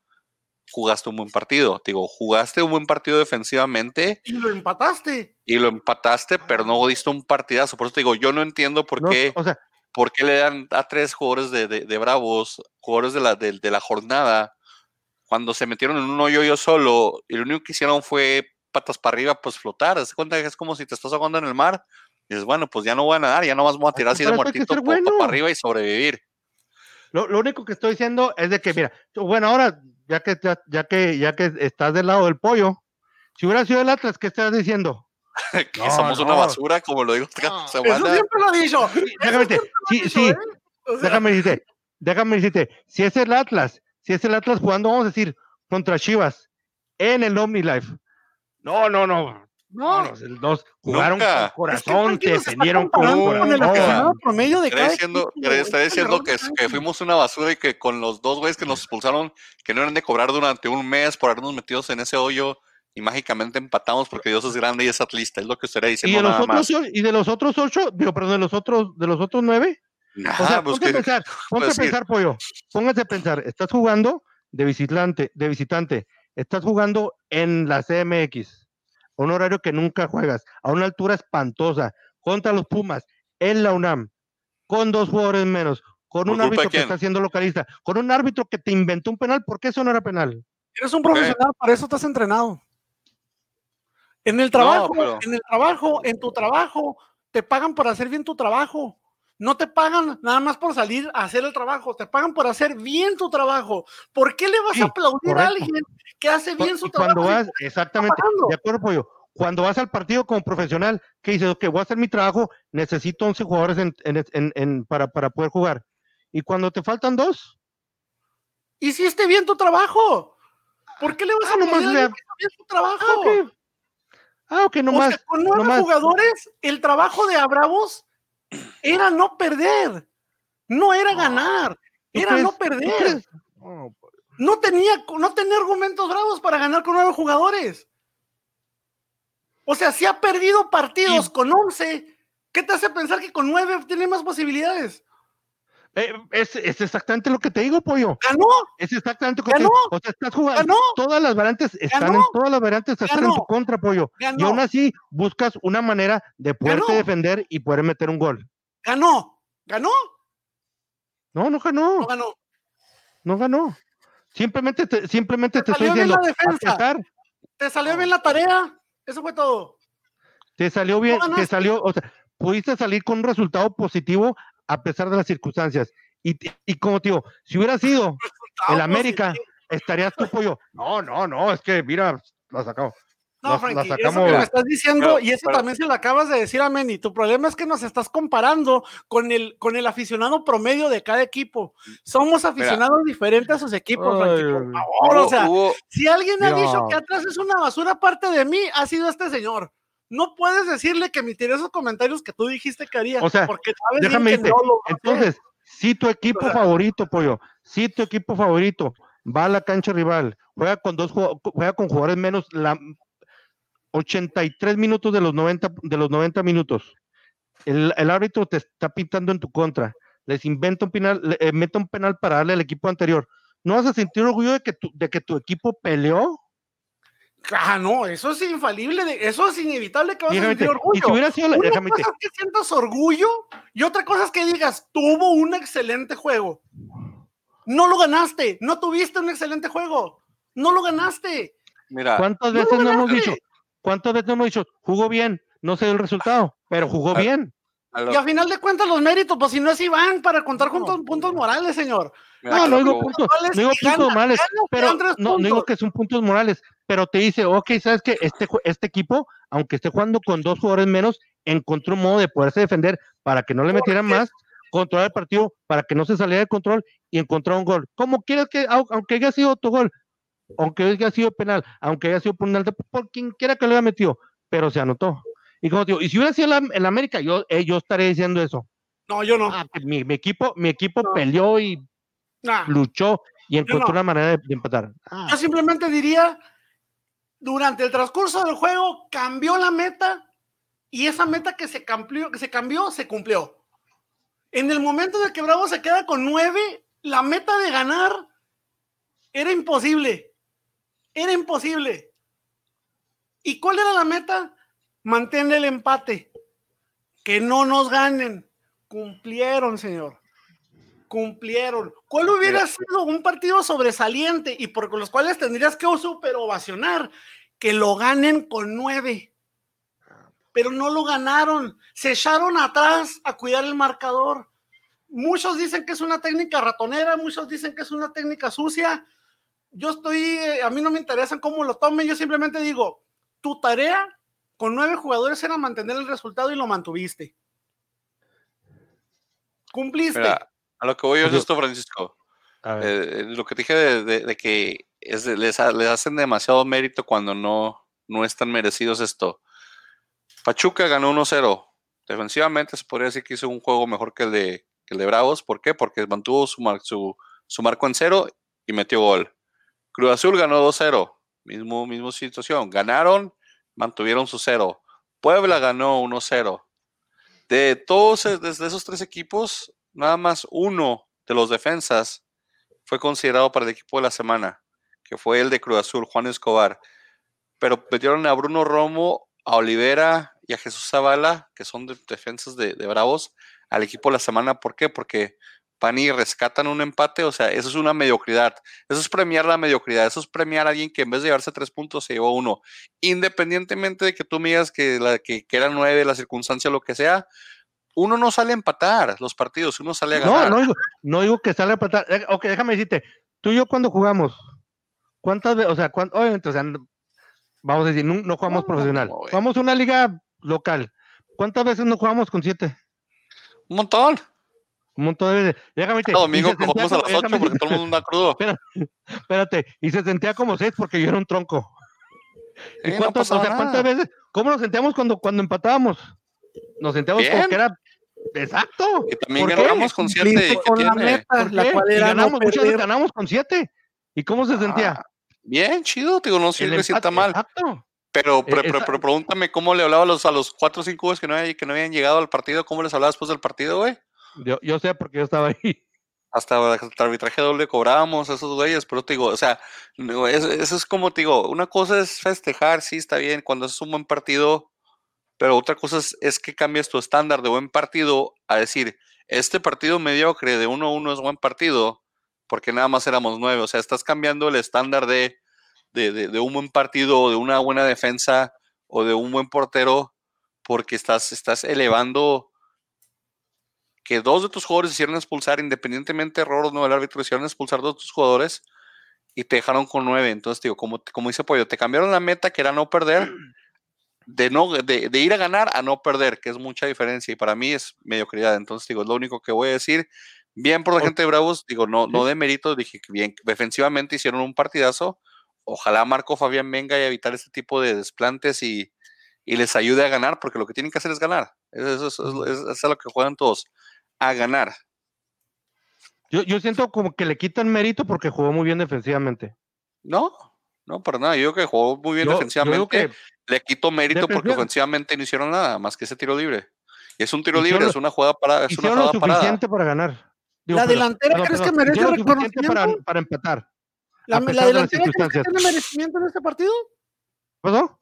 jugaste un buen partido. digo, jugaste un buen partido defensivamente. Y lo empataste. Y lo empataste, pero no diste un partidazo. Por eso te digo, yo no entiendo por qué. ¿Por qué le dan a tres jugadores de, de, Bravos, jugadores de la, de, la jornada, cuando se metieron en un hoyo yo solo, y lo único que hicieron fue patas para arriba, pues flotar. ¿Se cuenta que es como si te estás ahogando en el mar? Y dices, bueno, pues ya no voy a nadar, ya no más voy a tirar así de muertito para arriba y sobrevivir. Lo, único que estoy diciendo es de que, mira, bueno, ahora, ya que, ya, que, ya que estás del lado del pollo, si hubiera sido el Atlas, ¿qué estás diciendo? que somos una basura, como lo digo Eso siempre lo he dicho. Déjame decirte, sí, sí, ¿eh? déjame decirte, déjame decirte, si es el Atlas, si es el Atlas jugando, vamos a decir, contra Chivas, en el OmniLife. No, no, no, no, los dos jugaron con corazón, te defendieron con, corazón. promedio de está diciendo, está diciendo que, que, fuimos una basura y que con los dos güeyes que nos expulsaron, que no eran de cobrar durante un mes por habernos metido en ese hoyo y mágicamente empatamos porque Dios es grande y es atlista, es lo que estaría diciendo. ¿Y de los, otros, ¿y de los otros ocho? Digo, perdón, de los otros, de los otros nueve. o sea, pues ponte a pensar, ponte a pensar, pollo. Póngase a pensar, estás jugando de visitante, de visitante, estás jugando en la CMX un horario que nunca juegas, a una altura espantosa, contra los Pumas, en la UNAM, con dos jugadores menos, con un árbitro que está siendo localista, con un árbitro que te inventó un penal, ¿por qué eso no era penal? Eres un profesional, para eso estás entrenado. En el trabajo, en el trabajo, en tu trabajo, te pagan por hacer bien tu trabajo. No te pagan nada más por salir a hacer el trabajo, te pagan por hacer bien tu trabajo. ¿Por qué le vas a aplaudir a alguien que hace bien su trabajo? Vas, exactamente, de acuerdo, Pollo. Cuando vas al partido como profesional, que dices, ok, voy a hacer mi trabajo, necesito 11 jugadores en, para, para poder jugar. Y cuando te faltan dos. Hiciste bien tu trabajo. ¿Por qué le vas a ah, aplaudir a bien tu trabajo? Ah, ok, nomás. O con nueve jugadores, el trabajo de Abravos era no perder, no era ganar, era no perder. No tenía, no tenía argumentos bravos para ganar con nueve jugadores. O sea, si ha perdido partidos con once, ¿qué te hace pensar que con nueve tiene más posibilidades? Eh, es, exactamente lo que te digo, pollo. Ganó. Es exactamente lo que te digo. O sea, estás jugando. Todas las variantes están en todas las variantes están en tu contra, pollo. Y aún así buscas una manera de poderte defender y poder meter un gol. Ganó. ¿Ganó? No, no ganó. No ganó. No ganó. Simplemente te, simplemente te, estoy diciendo. te salió bien la tarea. Eso fue todo. Te salió bien, te salió, o sea, pudiste salir con un resultado positivo a pesar de las circunstancias. Y, y como tío, si hubiera sido el América, estarías tu pollo. No, no, no, es que mira, lo sacado. No, Frankie, eso que me estás diciendo, y eso también se lo acabas de decir a Meni, tu problema es que nos estás comparando con el, con el aficionado promedio de cada equipo. Somos aficionados diferentes a sus equipos, Frankie, por favor. o sea, si alguien ha dicho que atrás es una basura aparte de mí, ha sido este señor. No puedes decirle que emitir esos comentarios que tú dijiste que haría, o sea, porque sabes déjame que Entonces, si tu equipo favorito, pollo, si tu equipo favorito va a la cancha rival, juega con dos juega con jugadores menos la 83 minutos de los 90, de los 90 minutos. El, árbitro te está pintando en tu contra. Les inventa un penal, le, eh, mete un penal para darle al equipo anterior. ¿No vas a sentir orgullo de que tu, de que tu equipo peleó? Ah, no, eso es infalible, eso es inevitable que vas a sentir orgullo. Si Una cosa es que sientas orgullo y otra cosa es que digas, tuvo un excelente juego. No lo ganaste, no tuviste un excelente juego, no lo ganaste. Mira, ¿cuántas veces no hemos dicho? ¿Cuántas veces hemos dicho, jugó bien, no sé el resultado, pero jugó bien? Y a final de cuentas los méritos, pues si no es Iván para contar juntos puntos morales, señor. No, no digo puntos, no digo puntos morales, pero no, digo que son puntos morales, pero te dice, ok, sabes que este, este equipo, aunque esté jugando con dos jugadores menos, encontró un modo de poderse defender para que no le metieran más, controlar el partido para que no se saliera de control y encontrar un gol. ¿Cómo quieres que, aunque haya sido tu gol, aunque haya sido penal, aunque haya sido por, por quien quiera que lo haya metido, pero se anotó. Y como digo, y si hubiera sido en la América, yo, eh, yo estaré diciendo eso. No, yo no. Ah, mi, equipo, mi equipo peleó y luchó y encontró una manera de, empatar. Ah. Yo simplemente diría, durante el transcurso del juego cambió la meta y esa meta que se cambió, que se cambió, se cumplió. En el momento de que Bravo se queda con nueve, la meta de ganar era imposible. Era imposible. ¿Y cuál era la meta? Mantener el empate. Que no nos ganen. Cumplieron, señor. Cumplieron. ¿Cuál hubiera sido un partido sobresaliente y por los cuales tendrías que super ovacionar? que lo ganen con nueve. Pero no lo ganaron. Se echaron atrás a cuidar el marcador. Muchos dicen que es una técnica ratonera, muchos dicen que es una técnica sucia. Yo estoy, eh, a mí no me interesa cómo lo tomen, yo simplemente digo, tu tarea con nueve jugadores era mantener el resultado y lo mantuviste. Cumpliste. A lo que voy yo es esto, Francisco. Eh, lo que te dije de, que es, les, hacen demasiado mérito cuando no, no están merecidos esto. Pachuca ganó 1-0. Defensivamente se podría decir que hizo un juego mejor que el de, el de Bravos. ¿Por qué? Porque mantuvo su, su, su marco en cero y metió gol. Cruz Azul ganó 2-0. Mismo, mismo situación. Ganaron, mantuvieron su cero. Puebla ganó 1-0. De todos desde esos tres equipos, nada más uno de los defensas fue considerado para el equipo de la semana, que fue el de Cruz Azul, Juan Escobar. Pero metieron a Bruno Romo, a Olivera y a Jesús Zavala, que son defensas de, Bravos, al equipo de la semana. ¿Por qué? Porque Pani rescatan un empate, o sea, eso es una mediocridad. Eso es premiar la mediocridad, eso es premiar a alguien que en vez de llevarse tres puntos se llevó uno. Independientemente de que tú me digas que, la, que, que eran nueve, la circunstancia, lo que sea, uno no sale a empatar los partidos, uno sale a ganar. No, no digo, no digo que sale a empatar. Eh, ok, déjame decirte, tú y yo cuando jugamos, ¿cuántas veces, o sea, obviamente, o sea, vamos a decir, no, jugamos profesional, jugamos una liga local. ¿Cuántas veces no jugamos con siete? Un montón. Un montón de veces. Déjame decirte. domingo jugamos a las ocho porque todo el mundo anda crudo. Espérate, y se sentía como seis porque yo era un tronco. ¿Y cuántas, o sea, ¿cuántas veces? ¿Cómo nos sentíamos cuando, cuando empatábamos? Nos sentíamos como que era Exacto. Y también ganamos con siete. Con la meta, la cual era ganamos, ganamos con siete. ¿Y cómo se sentía? Ah, bien, chido, digo, no siempre sienta mal. Exacto. Pero, e, pero, pero, pregúntame cómo le hablaba a los, a los cuatro o cinco güeyes que no, que no habían llegado al partido, ¿cómo les hablaba después del partido, güey? Yo, yo sé porque yo estaba ahí. Hasta el arbitraje doble cobrábamos a esos güeyes, pero te digo, o sea, eso es como te digo, una cosa es festejar, sí, está bien, cuando es un buen partido, pero otra cosa es, que cambias tu estándar de buen partido a decir, este partido mediocre de 1-1 es buen partido, porque nada más éramos nueve. O sea, estás cambiando el estándar de, de, un buen partido, de una buena defensa o de un buen portero, porque estás, estás elevando que dos de tus jugadores hicieron expulsar, independientemente de error o no del árbitro, hicieron expulsar dos de tus jugadores y te dejaron con nueve. Entonces, digo, como, como dice Pollo, te cambiaron la meta que era no perder de, no, de, ir a ganar a no perder, que es mucha diferencia y para mí es mediocridad. Entonces, digo, es lo único que voy a decir. Bien por la gente de Bravos, digo, no, no de mérito, dije que bien, defensivamente hicieron un partidazo. Ojalá Marco Fabián venga y evitar este tipo de desplantes y, les ayude a ganar, porque lo que tienen que hacer es ganar. Eso, es, es, lo que juegan todos, a ganar. Yo, yo siento como que le quitan mérito porque jugó muy bien defensivamente. No, no, para nada. Yo creo que jugó muy bien defensivamente le quito mérito porque ofensivamente no hicieron nada más que ese tiro libre. Y es un tiro libre, es una jugada para es una jugada lo suficiente para ganar. ¿La delantera crees que merece reconocimiento? Para, para empatar. ¿La, delantera crees que tiene merecimiento en este partido? ¿Perdón?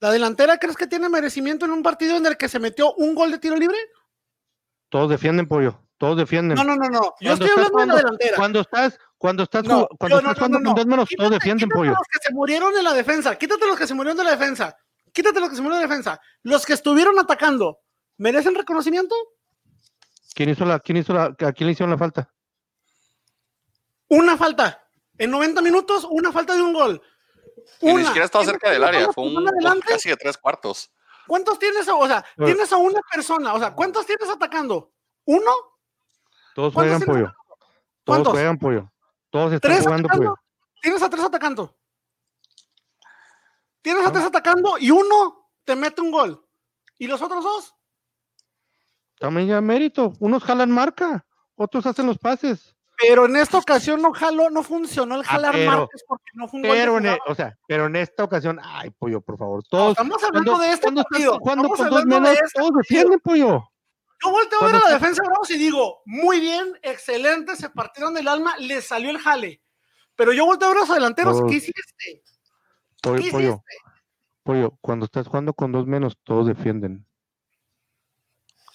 ¿La delantera crees que tiene merecimiento en un partido en el que se metió un gol de tiro libre? Todos defienden, pollo. Todos defienden. No, no, no, no. Yo estoy hablando de la delantera. Cuando estás, cuando estás, cuando estás jugando con dos menos, todos defienden, pollo. los que se murieron en la defensa. Quítate los que se murieron de la defensa. Quítate los que se murieron de la defensa. Los que estuvieron atacando, ¿merecen reconocimiento? ¿Quién hizo la, quién hizo la, ¿A quién le hicieron la falta? Una falta. En 90 minutos, una falta de un gol. ni siquiera estaba cerca del área, fue un casi de tres cuartos. ¿Cuántos tienes? O sea, tienes a una persona, o sea, ¿cuántos tienes atacando? ¿Uno? Todos juegan pollo. Todos juegan pollo. Todos están jugando pollo. Tienes a tres atacando. Tienes a tres atacando y uno te mete un gol. ¿Y los otros dos? También ya mérito. Unos jalan marca, otros hacen los pases. Pero en esta ocasión no jaló, no funcionó el ah, jalar marcas porque no un pero en, e, o sea, pero en esta ocasión, ay, pollo, por favor. Todos, estamos hablando de este partido. Cuando con dos menos, este todos defienden, pollo. Yo volteo a ver a la defensa de Bravos y digo, muy bien, excelente, se partieron del alma, les salió el jale. Pero yo volteo a ver a los delanteros, ¿qué hiciste? Pollo, pollo, pollo, cuando estás jugando con dos menos, todos defienden.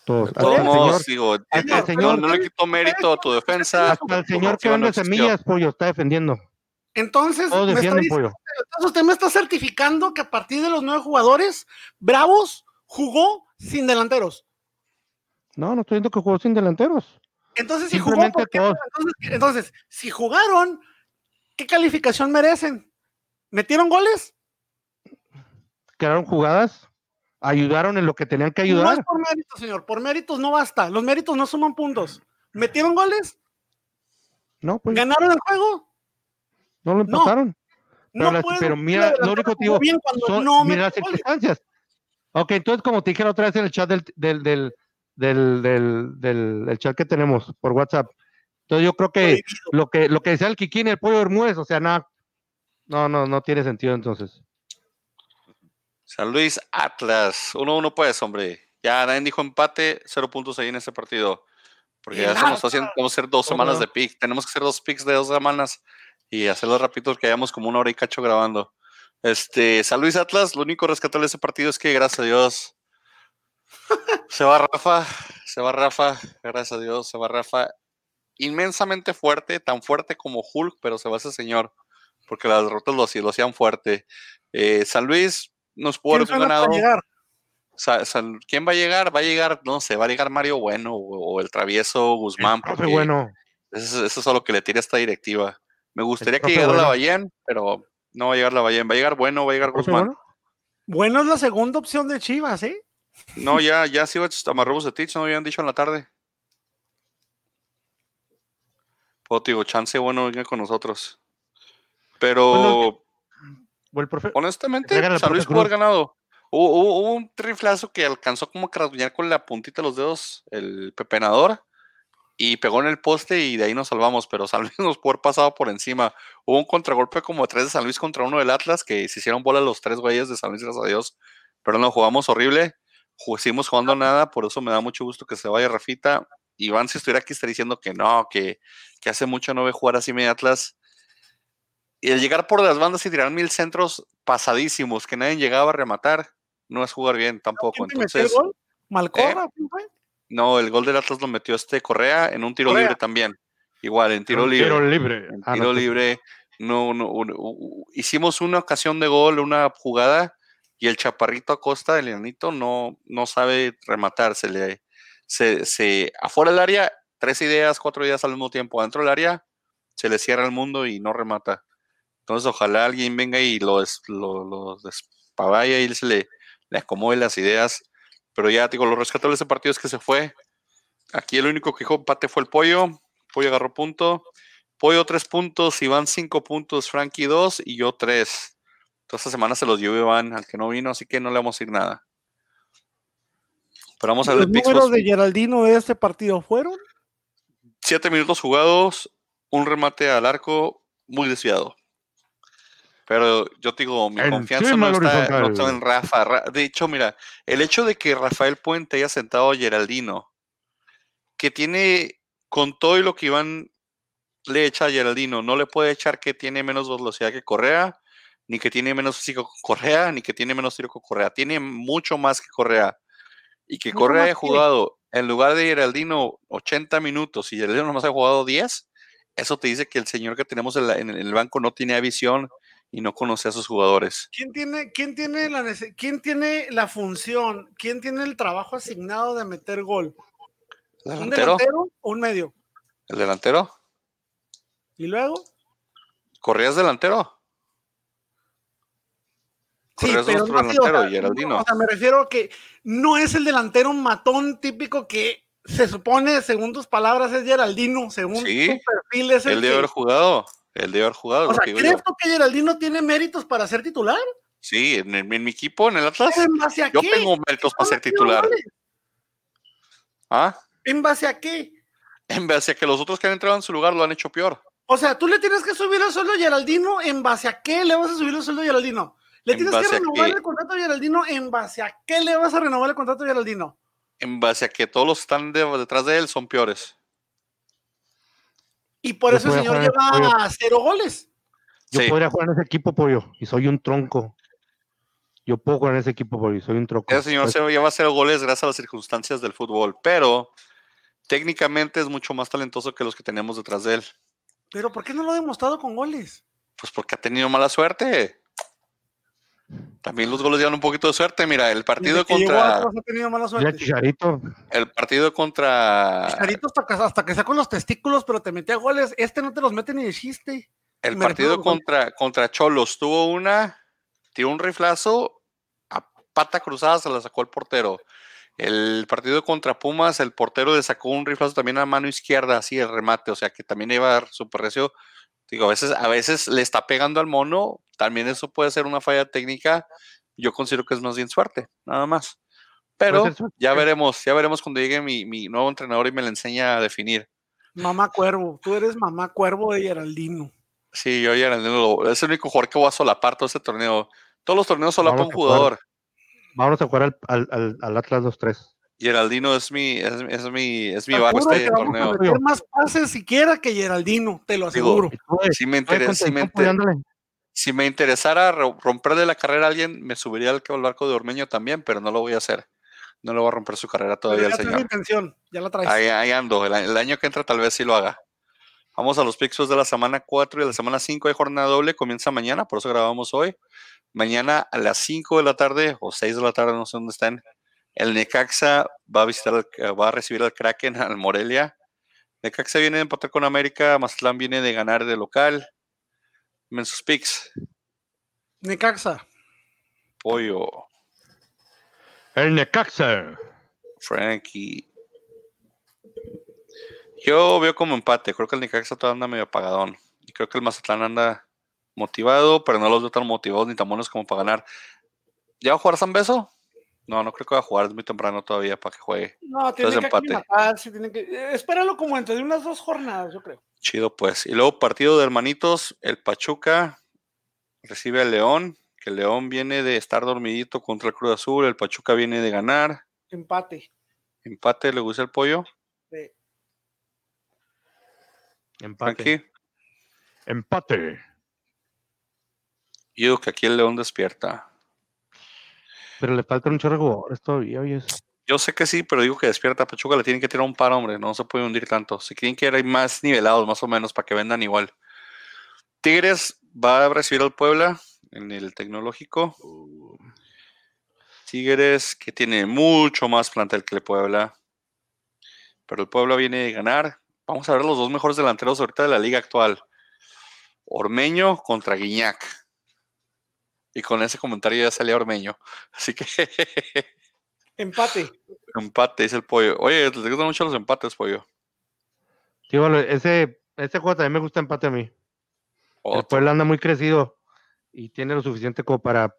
Todos. Todos, digo, señor, no, le quito mérito a tu defensa. Hasta el señor que vende semillas, pollo, está defendiendo. Entonces, entonces usted me está certificando que a partir de los nueve jugadores, Bravos jugó sin delanteros. No, no estoy diciendo que jugó sin delanteros. Entonces, si jugó, entonces, si jugaron, ¿qué calificación merecen? ¿Metieron goles? ¿Quedaron jugadas? ¿Ayudaron en lo que tenían que ayudar? No es por méritos, señor. Por méritos no basta. Los méritos no suman puntos. ¿Metieron goles? No, pues. ¿Ganaron el juego? No lo empataron. No. Pero, mira, lo único que digo, mira las circunstancias. Ok, entonces como te dije otra vez en el chat del, del, del, del, del, chat que tenemos por WhatsApp. Entonces yo creo que lo que lo que decía el Kikín, el pollo Bermúdez, o sea, nada, no, no, no tiene sentido entonces. San Luis Atlas, 1-1 pues, hombre. Ya nadie dijo empate, cero puntos ahí en ese partido. Porque ya estamos haciendo, vamos a hacer dos semanas de pick. Tenemos que hacer dos picks de dos semanas y hacerlo rápido que hayamos como una hora y cacho grabando. Este, San Luis Atlas, lo único rescatable de ese partido es que, gracias a Dios, se va Rafa, se va Rafa, gracias a Dios, se va Rafa. Inmensamente fuerte, tan fuerte como Hulk, pero se va ese señor, porque las derrotas lo, lo hacían fuerte. Eh, San Luis nos pudo haber ganado. ¿Quién va a llegar? Va a llegar, no sé, va a llegar Mario Bueno o, el travieso Guzmán. porque bueno. Eso, es lo que le tira esta directiva. Me gustaría que llegara la Ballén, pero no va a llegar la Ballén. Va a llegar Bueno, va a llegar Guzmán. Bueno? es la segunda opción de Chivas, ¿eh? No, ya, ya sí, Amarrobos de Tich, no habían dicho en la tarde. Pues digo, chance bueno venga con nosotros. Pero honestamente, San Luis pudo haber ganado. Hubo, un riflazo que alcanzó como a con la puntita de los dedos el pepenador y pegó en el poste y de ahí nos salvamos, pero San Luis nos pudo haber pasado por encima. Hubo un contragolpe como tres de San Luis contra uno del Atlas que se hicieron bola los tres güeyes de San Luis, gracias a Dios, pero no jugamos horrible. Seguimos jugando nada, por eso me da mucho gusto que se vaya Rafita. Iván, si estuviera aquí, estaría diciendo que no, que, que hace mucho no ve jugar así medio Atlas. Y el llegar por las bandas y tirar mil centros pasadísimos que nadie llegaba a rematar, no es jugar bien tampoco. Entonces, el gol? ¿Malcorra? ¿eh? No, el gol del Atlas lo metió este Correa en un tiro libre también. Igual, en tiro libre. Tiro libre. En ah, tiro libre. No, no, hicimos una ocasión de gol, una jugada, y el chaparrito Acosta, el Leonito, no, no sabe rematar. Se le, se, se, afuera del área, tres ideas, cuatro ideas al mismo tiempo. Dentro del área, se le cierra el mundo y no remata. Entonces, ojalá alguien venga y lo, lo, lo despavaya y se le, le acomode las ideas. Pero ya, digo, lo rescatable de ese partido es que se fue. Aquí el único que dijo empate fue el Pollo. Pollo agarró punto. Pollo tres puntos, Iván cinco puntos, Frankie dos y yo tres. Toda esta semana se los llevo Iván, al que no vino, así que no le vamos a ir nada. Pero vamos a ver ¿Los números de Geraldino de este partido fueron? Siete minutos jugados, un remate al arco muy desviado. Pero yo digo, mi confianza no está, en Rafa. De hecho, mira, el hecho de que Rafael Puente haya sentado a Geraldino, que tiene con todo y lo que Iván le echa a Geraldino, no le puede echar que tiene menos velocidad que Correa, ni que tiene menos físico que Correa, ni que tiene menos tiro que Correa. Tiene mucho más que Correa. Y que Correa haya jugado en lugar de Geraldino 80 minutos y Geraldino nomás ha jugado 10, eso te dice que el señor que tenemos en, el banco no tiene visión y no conoce a sus jugadores. ¿Quién tiene, quién tiene, la, quién tiene la función, quién tiene el trabajo asignado de meter gol? ¿Un delantero o un medio? ¿El delantero? ¿Y luego? ¿Corrías delantero? Sí, pero no delantero, Geraldino. O sea, me refiero a que no es el delantero matón típico que se supone, según tus palabras, es Geraldino, según tu perfil es el, el de haber jugado. El de haber jugado. O sea, ¿crees tú que Geraldino tiene méritos para ser titular? Sí, en, mi equipo, en el Atlas. yo tengo méritos para ser titular. ¿Ah? ¿En base a qué? En base a que los otros que han entrado en su lugar lo han hecho peor. O sea, tú le tienes que subir el sueldo a Geraldino, ¿en base a qué le vas a subir el sueldo a Geraldino? Le tienes que renovar el contrato a Geraldino, ¿en base a qué le vas a renovar el contrato a Geraldino? En base a que todos los que están detrás de él son peores. Y por eso el señor lleva cero goles. Yo podría jugar en ese equipo, pollo, y soy un tronco. Yo puedo jugar en ese equipo, pollo, y soy un tronco. Ese señor pues se lleva cero goles gracias a las circunstancias del fútbol, pero técnicamente es mucho más talentoso que los que tenemos detrás de él. Pero ¿por qué no lo ha demostrado con goles? Pues porque ha tenido mala suerte. También los goles llevan un poquito de suerte. Mira, el partido contra. Ha tenido mala suerte. El partido contra. Chicharito hasta, hasta que sea con los testículos, pero te metía goles. Este no te los mete ni de chiste. El partido contra, contra Cholos tuvo una. Tiró un riflazo. A pata cruzada se la sacó el portero. El partido contra Pumas, el portero le sacó un riflazo también a mano izquierda, así el remate, o sea que también iba a dar super recio. Digo, a veces, a veces le está pegando al mono, también eso puede ser una falla técnica. Yo considero que es más bien suerte, nada más. Pero ya veremos, ya veremos cuando llegue mi, nuevo entrenador y me le enseña a definir. Mamá Cuervo, tú eres mamá Cuervo de Geraldino. Sí, yo Geraldino es el único jugador que voy a solapar todo este torneo. Todos los torneos solapan un jugador. Vamos a jugar al, al, al Atlas 2-3. Geraldino es mi, es, es mi, es mi barco este torneo. A más pases siquiera que Geraldino, te lo aseguro. si, me interesa, si, me interesara romperle la carrera a alguien, me subiría al barco de Ormeño también, pero no lo voy a hacer. No le voy a romper su carrera todavía al señor. Intención, ya la traes. Ahí, ando. El, año que entra tal vez sí lo haga. Vamos a los Pixos de la semana 4 y de la semana 5 de jornada doble. Comienza mañana, por eso grabamos hoy. Mañana a las 5 de la tarde o 6 de la tarde, no sé dónde estén el Necaxa va a visitar, va a recibir al Kraken al Morelia. Necaxa viene de empatar con América, Mazatlán viene de ganar de local. En sus picks. Necaxa. Pollo. El Necaxa. Frankie. Yo veo como empate. Creo que el Necaxa todavía anda medio apagadón. Y creo que el Mazatlán anda motivado, pero no los veo tan motivados ni tan buenos como para ganar. ¿Ya va a jugar San Beso? No, no creo que va a jugar, es muy temprano todavía para que juegue. No, tiene que empate. sí, tiene que... Eh, espéralo como entre unas dos jornadas, yo creo. Chido, pues. Y luego partido de hermanitos, el Pachuca recibe al León, que el León viene de estar dormidito contra el Cruz Azul, el Pachuca viene de ganar. Empate. Empate, ¿le gusta el pollo? Sí. Empate. Empate. Yo digo que aquí el León despierta. Pero le falta un chorro de jugadores todavía, Yo sé que sí, pero digo que despierta Pachuca, le tienen que tirar un par, hombre, no se puede hundir tanto. Si quieren que hay más nivelados, más o menos, para que vendan igual. Tigres va a recibir al Puebla en el tecnológico. Tigres que tiene mucho más plantel que el Puebla. Pero el Puebla viene a ganar. Vamos a ver los dos mejores delanteros ahorita de la liga actual. Ormeño contra Guiñac. Y con ese comentario ya salía Ormeño. Así que. Empate. Empate, dice el pollo. Oye, te gustan mucho los empates, pollo. Sí, bueno, ese, ese juego también me gusta empate a mí. El pueblo anda muy crecido y tiene lo suficiente como para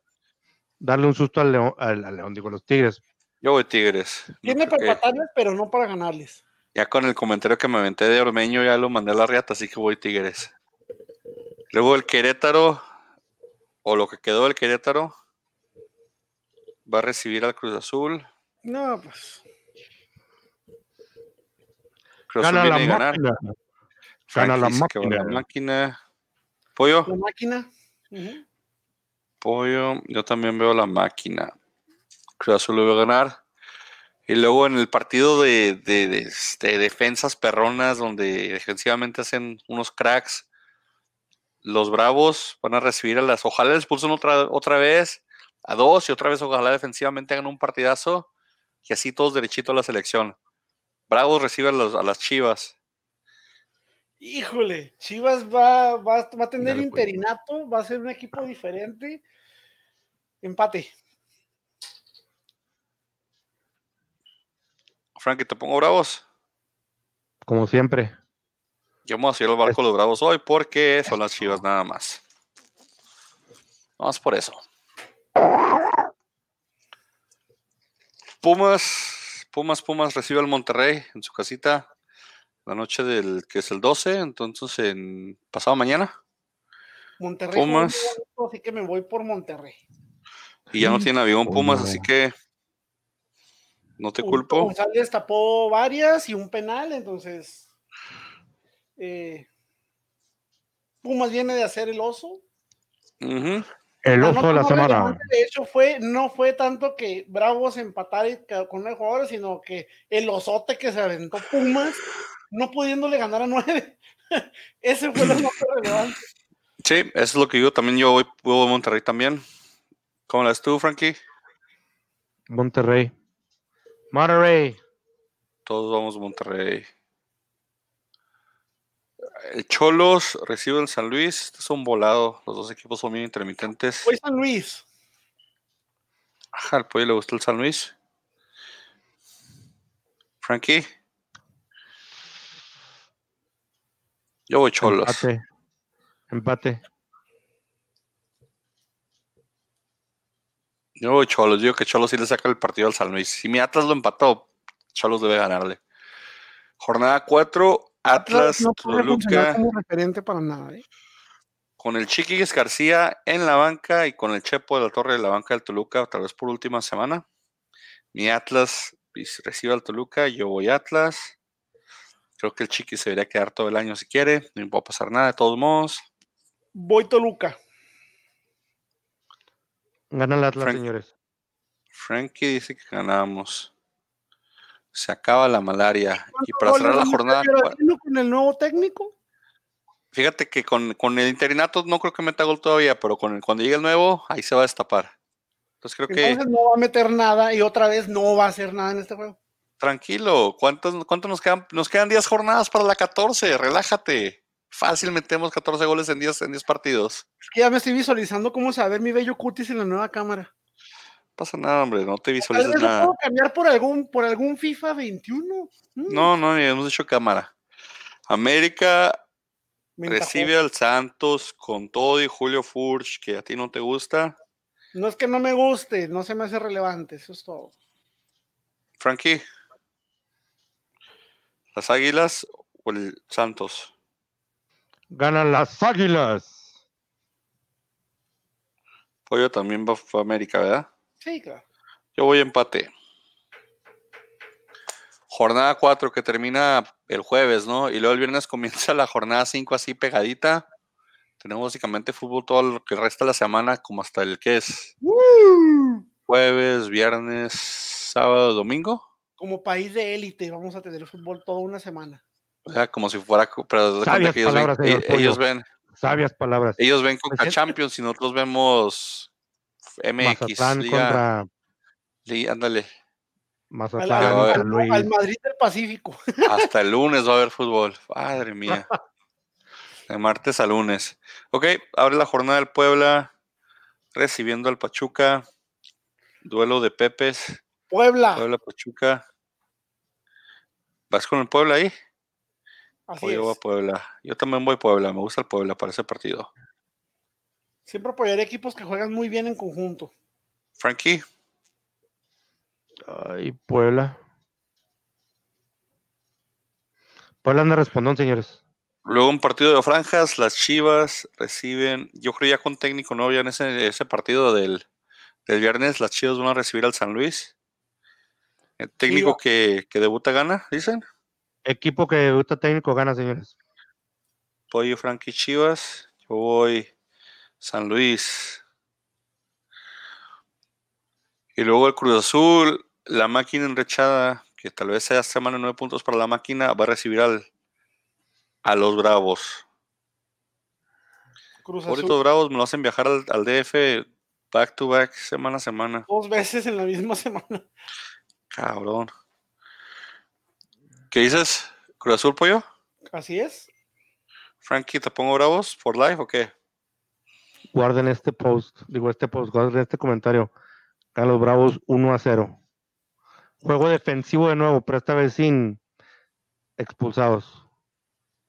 darle un susto al león, al, león digo, los tigres. Yo voy tigres. Tiene para empatarles, pero no para ganarles. Ya con el comentario que me aventé de Ormeño ya lo mandé a la riata, así que voy tigres. Luego el Querétaro o lo que quedó del Querétaro va a recibir al Cruz Azul. No, pues. Cruz Azul viene a ganar. Gana la máquina. la máquina. Pollo. La máquina. Pollo. Yo también veo la máquina. Cruz Azul lo va a ganar. Y luego en el partido de, de, de, defensas perronas, donde defensivamente hacen unos cracks, los Bravos van a recibir a las. Ojalá les pulsen otra, otra vez a dos y otra vez ojalá defensivamente hagan un partidazo y así todos derechito a la selección. Bravos recibe a, las Chivas. Híjole, Chivas va, va, a tener interinato, va a ser un equipo diferente. Empate. Frankie, ¿te pongo bravos? Como siempre. Yo vamos a ir al barco de los Bravos hoy porque son las chivas nada más. Vamos por eso. Pumas, Pumas, Pumas recibe al Monterrey en su casita la noche del que es el 12, entonces en pasado mañana. Monterrey. Pumas. Así que me voy por Monterrey. Y ya no tiene avión Pumas, así que no te culpo. González tapó varias y un penal, entonces eh, Pumas viene de hacer el oso. El oso de la semana. De hecho, fue, no fue tanto que Bravos empatara con el jugador, sino que el osote que se aventó Pumas, no pudiéndole ganar a nueve. Ese fue lo más relevante. Sí, eso es lo que digo. También yo voy, a Monterrey también. ¿Cómo la tú, Frankie? Monterrey. Monterrey. Todos vamos a Monterrey. El Cholos recibe el San Luis. Este es un volado. Los dos equipos son bien intermitentes. Fue San Luis. Ajá, al pollo le gusta el San Luis. Frankie. Yo voy Cholos. Empate. Empate. Yo voy Cholos. Digo que Cholos sí le saca el partido al San Luis. Si mi Atlas lo empató, Cholos debe ganarle. Jornada 4, Atlas, no Toluca. Como referente para nada, ¿eh? Con el Chiquis García en la banca y con el Chepo de la Torre de la banca del Toluca, tal vez por última semana. Mi Atlas recibe al Toluca, yo voy Atlas. Creo que el Chiqui se debería quedar todo el año si quiere. No me puede pasar nada, de todos modos. Voy Toluca. Gana el Atlas, señores. Frankie dice que ganamos. Se acaba la malaria. Y para cerrar la jornada. con el nuevo técnico? Fíjate que con, el interinato no creo que meta gol todavía, pero con cuando llegue el nuevo, ahí se va a destapar. Entonces creo Entonces que. no va a meter nada y otra vez no va a hacer nada en este juego. Tranquilo, ¿cuántos, cuántos nos quedan? Nos quedan 10 jornadas para la 14, relájate. Fácil metemos 14 goles en 10, en 10 partidos. Es que ya me estoy visualizando cómo se va a ver mi bello cutis en la nueva cámara. Pasa nada, hombre, no te visualices Tal vez nada. puedo cambiar por algún, por algún FIFA 21? Mm. No, no, hemos hecho cámara. América recibe al Santos con todo y Julio Furch, que a ti no te gusta. No es que no me guste, no se me hace relevante, eso es todo. Frankie. ¿Las Águilas o el Santos? Ganan las Águilas. Pollo también va a América, ¿verdad? Sí, claro. Yo voy a empate. Jornada 4 que termina el jueves, ¿no? Y luego el viernes comienza la jornada 5 así pegadita. Tenemos básicamente fútbol todo lo que resta de la semana, como hasta el que es jueves, viernes, sábado, domingo como país de élite vamos a tener fútbol toda una semana. O sea, como si fuera, pero Sabias ellos, palabras, ven, ellos ven, sabias palabras. Ellos ven Coca pues Champions y nosotros vemos MX. Mazatlán contra. ándale. Mazatlán, al, al, Madrid del Pacífico. Hasta el lunes va a haber fútbol. Madre mía. De martes a lunes. Ok, abre la jornada del Puebla. Recibiendo al Pachuca. Duelo de Pepes. Puebla. Puebla, Pachuca. ¿Vas con el Puebla ahí? Así yo voy a Puebla. Yo también voy a Puebla. Me gusta el Puebla para ese partido. Siempre apoyaré equipos que juegan muy bien en conjunto. Frankie. Ay, Puebla. Puebla anda respondón, señores. Luego un partido de franjas, las Chivas reciben, yo creo ya con técnico nuevo ya en ese, ese partido del, del, viernes, las Chivas van a recibir al San Luis. El técnico que, debuta gana, dicen. Equipo que debuta técnico gana, señores. Pollo Frankie Chivas. Yo voy San Luis. Y luego el Cruz Azul, la máquina enrechada, que tal vez sea semana nueve puntos para la máquina, va a recibir al, a los Bravos. Cruz Azul. Bravos me lo hacen viajar al, al DF back to back, semana a semana. Dos veces en la misma semana. Cabrón. ¿Qué dices? ¿Cruz Azul, pollo? Así es. Frankie, ¿te pongo bravos por live o qué? Guarden este post, digo este post, guarden este comentario. Carlos Bravos 1 a 0. Juego defensivo de nuevo, pero esta vez sin expulsados.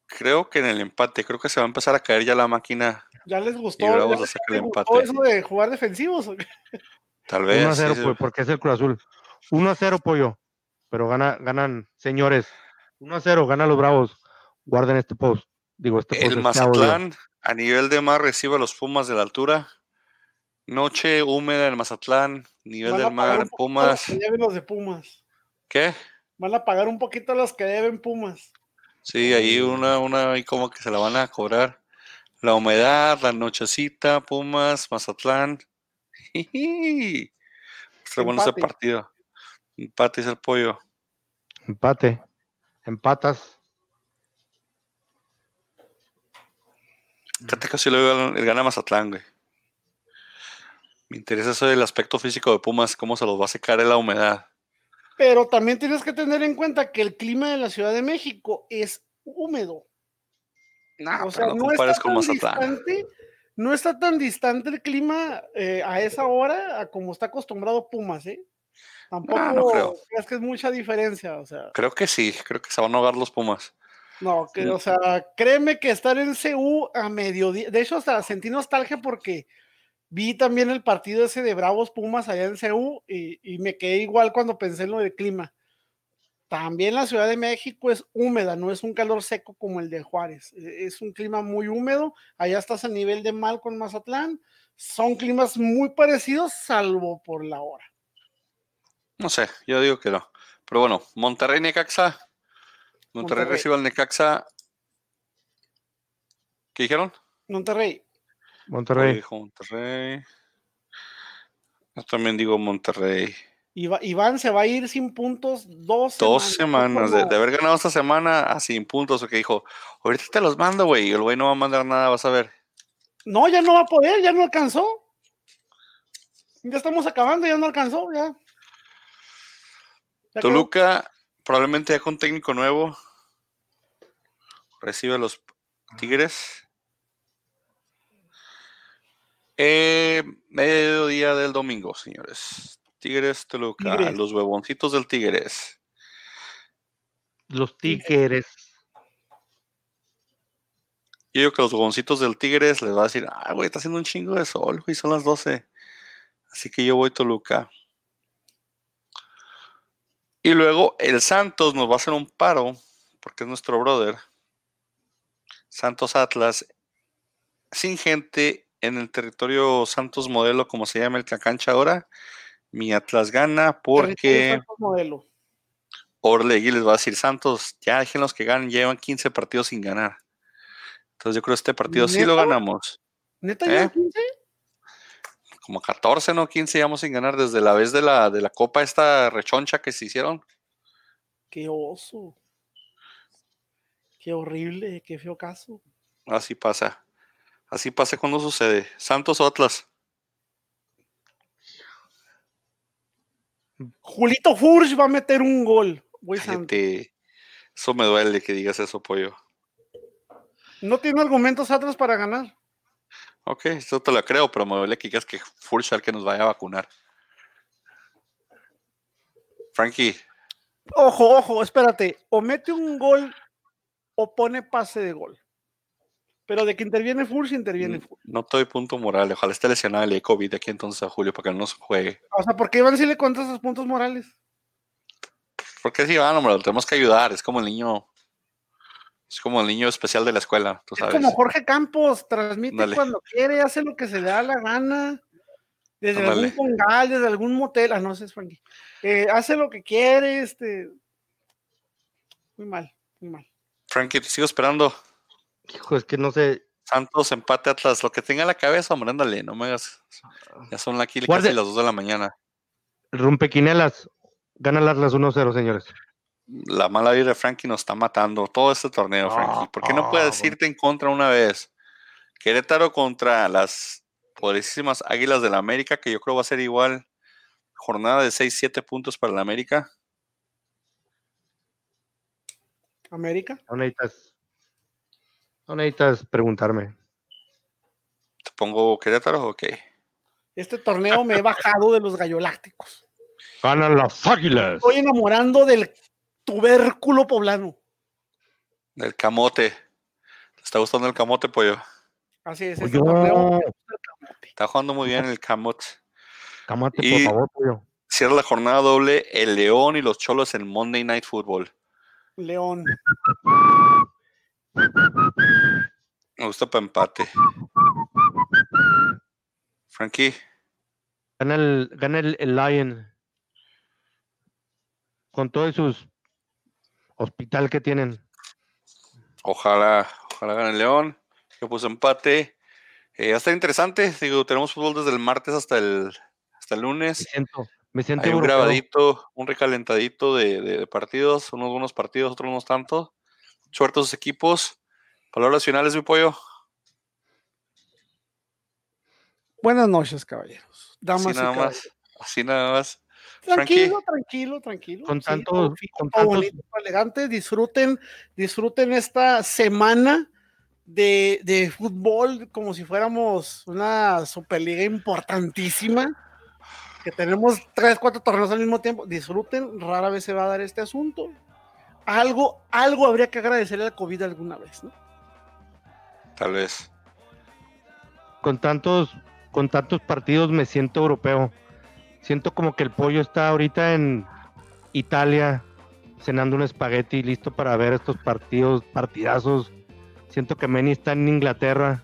Creo que en el empate, creo que se va a empezar a caer ya la máquina. ¿Ya les gustó, eso de jugar defensivos? Tal vez. 1 a 0, pues, porque es el Cruz Azul. 1 a 0, pollo. Pero gana, ganan, señores. 1 a 0, ganan los Bravos. Guarden este post. Digo, este El Mazatlán, a nivel de mar, recibe a los Pumas de la altura. Noche húmeda en Mazatlán, nivel del mar en Pumas. Los de Pumas. ¿Qué? Van a pagar un poquito a los que deben Pumas. Sí, ahí una, una, ahí como que se la van a cobrar. La humedad, la nochecita, Pumas, Mazatlán. Está bueno ese partido. Empate es el pollo. Empate. Empatas. Le veo el gana Mazatlán, güey. Me interesa eso del aspecto físico de Pumas, cómo se los va a secar en la humedad. Pero también tienes que tener en cuenta que el clima de la Ciudad de México es húmedo. o sea, no, está con Distante, no está tan distante el clima eh, a esa hora a como está acostumbrado Pumas, ¿eh? Tampoco creo. es que es mucha diferencia, o sea. Creo que sí, creo que se van a ahogar los Pumas. No, que, o sea, créeme que estar en CU a mediodía, de hecho hasta sentí nostalgia porque Vi también el partido ese de Bravos Pumas allá en CEU y, me quedé igual cuando pensé en lo del clima. También la Ciudad de México es húmeda, no es un calor seco como el de Juárez. E, es un clima muy húmedo. Allá estás a nivel de mal con Mazatlán. Son climas muy parecidos, salvo por la hora. No sé, yo digo que no. Pero bueno, Monterrey Necaxa. Monterrey, Monterrey. recibe al Necaxa. ¿Qué dijeron? Monterrey. Monterrey. Monterrey. Yo también digo Monterrey. Iván se va a ir sin puntos dos, dos semanas. de, haber ganado esta semana a sin puntos. O que dijo, ahorita te los mando, güey. Y el güey no va a mandar nada, vas a ver. No, ya no va a poder, ya no alcanzó. Ya estamos acabando, ya no alcanzó, ya. Toluca, probablemente ya con técnico nuevo. Recibe a los Tigres. Eh, mediodía del domingo, señores. Tigres Toluca, los huevoncitos del Tigres. Los Tigres. Yo digo que los huevoncitos del Tigres les va a decir, ah, güey, está haciendo un chingo de sol, güey, son las 12. Así que yo voy Toluca. Y luego el Santos nos va a hacer un paro, porque es nuestro brother. Santos Atlas, sin gente en el territorio Santos Modelo, como se llama el cancha ahora, mi Atlas gana porque Orlegui les va a decir, Santos, ya déjenlos que ganen, llevan 15 partidos sin ganar. Entonces yo creo que este partido sí lo ganamos. ¿Neta ya 15? ¿Eh? Como 14, ¿no? 15 llevamos sin ganar desde la vez de la, de la copa esta rechoncha que se hicieron. Qué oso. Qué horrible, qué feo caso. Así pasa. Así pasa cuando sucede. Santos o Atlas. Julito Furch va a meter un gol. Eso me duele que digas eso, pollo. No tiene argumentos Atlas para ganar. Ok, eso te lo creo, pero me duele que digas que Furch al que nos vaya a vacunar. Frankie. Ojo, ojo, espérate. O mete un gol o pone pase de gol. Pero de que interviene Furch, interviene Furch. No te doy punto moral. Ojalá esté lesionado el COVID de aquí entonces a Julio para que no se juegue. O sea, ¿por qué Iván si le cuenta esos puntos morales? Porque si Iván, hombre, lo tenemos que ayudar. Es como el niño. Es como el niño especial de la escuela, tú sabes. Es como Jorge Campos, transmite cuando quiere, hace lo que se le da la gana. Desde algún congal, desde algún motel. Ah, no sé, es Frankie. Eh, hace lo que quiere, este. Muy mal, muy mal. Frankie, te sigo esperando. Hijo, es que no sé. Santos, empate Atlas, lo que tenga en la cabeza, hombre, ándale, no me hagas. Ya son aquí casi las 2 de la mañana. Rompequinelas, gana el Atlas 1-0, señores. La mala vida de Frankie nos está matando todo este torneo, Frankie. ¿Por qué no puedes decirte en contra una vez? Querétaro contra las poderosísimas Águilas de la América, que yo creo va a ser igual. Jornada de 6-7 puntos para la América. América. No no necesitas preguntarme. ¿Te pongo Querétaro o qué? Este torneo me he bajado de los gallolácticos. Ganan las águilas. Estoy enamorando del tubérculo poblano. Del camote. ¿Te está gustando el camote, pollo? Así es, este torneo Está jugando muy bien el camote. Camote, por favor, pollo. Cierra la jornada doble el León y los Cholos en Monday Night Football. León. Me gusta para empate. Frankie. Gana el, gana el, Lion. Con todos sus hospital que tienen. Ojalá, ojalá gane el León. Yo puse empate. Eh, va a estar interesante. Digo, tenemos fútbol desde el martes hasta el, hasta el lunes. Me siento, me siento Hay un grabadito, un recalentadito de, de, partidos, unos buenos partidos, otros no tanto. Suerte a sus equipos. Palabras finales, mi pollo. Buenas noches, caballeros. Damas así nada más. Así nada más. Tranquilo, tranquilo, tranquilo. Con tanto, con bonito, elegante. Disfruten, disfruten esta semana de, de, fútbol como si fuéramos una superliga importantísima. Que tenemos tres, cuatro torneos al mismo tiempo. Disfruten, rara vez se va a dar este asunto. Algo, algo habría que agradecerle al COVID alguna vez, ¿no? Tal vez. Con tantos, con tantos partidos me siento europeo. Siento como que el pollo está ahorita en Italia cenando un espagueti listo para ver estos partidos, partidazos. Siento que Meni está en Inglaterra.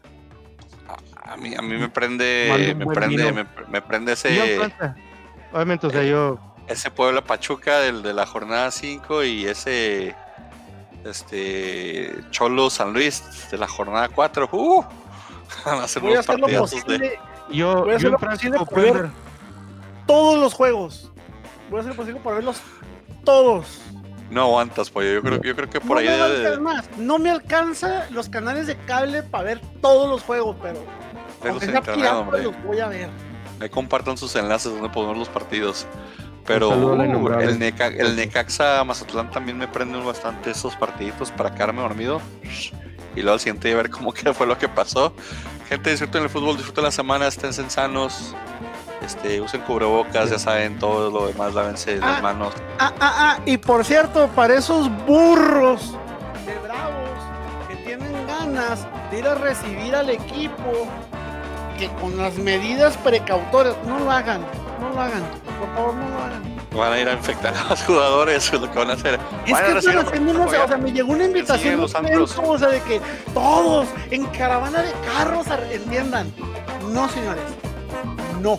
A, mí, a mí me prende, me prende, me, prende ese. Obviamente, o sea, yo. Ese Puebla Pachuca del, de la jornada 5 y ese este Cholo San Luis de la jornada 4. Uh, voy a hacer lo posible. Yo, voy a hacer lo posible por ver todos los juegos. Voy a hacer lo posible por verlos todos. No aguantas, pollo. Yo creo, yo creo que por ahí. Me más. No me alcanza los canales de cable para ver todos los juegos, pero. Los voy a ver. Me compartan sus enlaces donde podemos los partidos. Pero uh, el, Necaxa Mazatlán también me prenden bastante esos partiditos para quedarme dormido. Y luego al siguiente día ver cómo que fue lo que pasó. Gente, disfruten el fútbol, disfruten la semana, estén sanos. Este, usen cubrebocas, ya saben, todo lo demás, lávense las ah, manos. Ah, ah, ah, y por cierto, para esos burros de bravos que tienen ganas de ir a recibir al equipo, que con las medidas precautorias, no lo hagan, no lo hagan, por favor, no lo hagan. Van a ir a infectar a los jugadores, es lo que van a hacer. Es que están haciendo, o sea, me llegó una invitación los o sea, de que todos en caravana de carros entiendan. No, señores, no.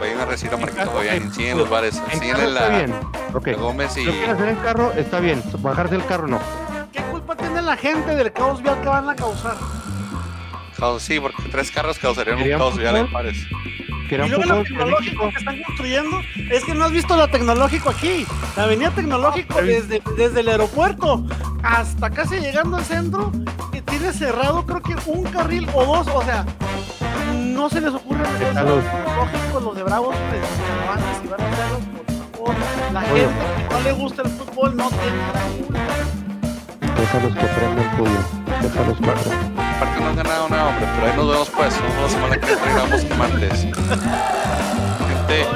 Vayan a recibir a Marquito Goyan, sí, en los bares, sí, en la, está bien. Okay. Gómez y... Lo que hacer en carro está bien, bajarse el carro no. ¿Qué culpa tiene la gente del caos vial que van a causar? Sí, porque tres carros causarían un caos vial en pares. Y luego lo tecnológico que están construyendo es que no has visto lo tecnológico aquí. La avenida tecnológico desde, desde el aeropuerto hasta casi llegando al centro, que tiene cerrado creo que un carril o dos, o sea, no se les ocurre los tecnológicos, los de Bravos, pues, van a hacerlos, por favor. La gente que no le gusta el fútbol no tiene la culpa. Déjalos que aprendan pollo, déjalos que Aparte no han ganado nada, hombre, pero ahí nos vemos pues, una semana que traigamos martes. Gente,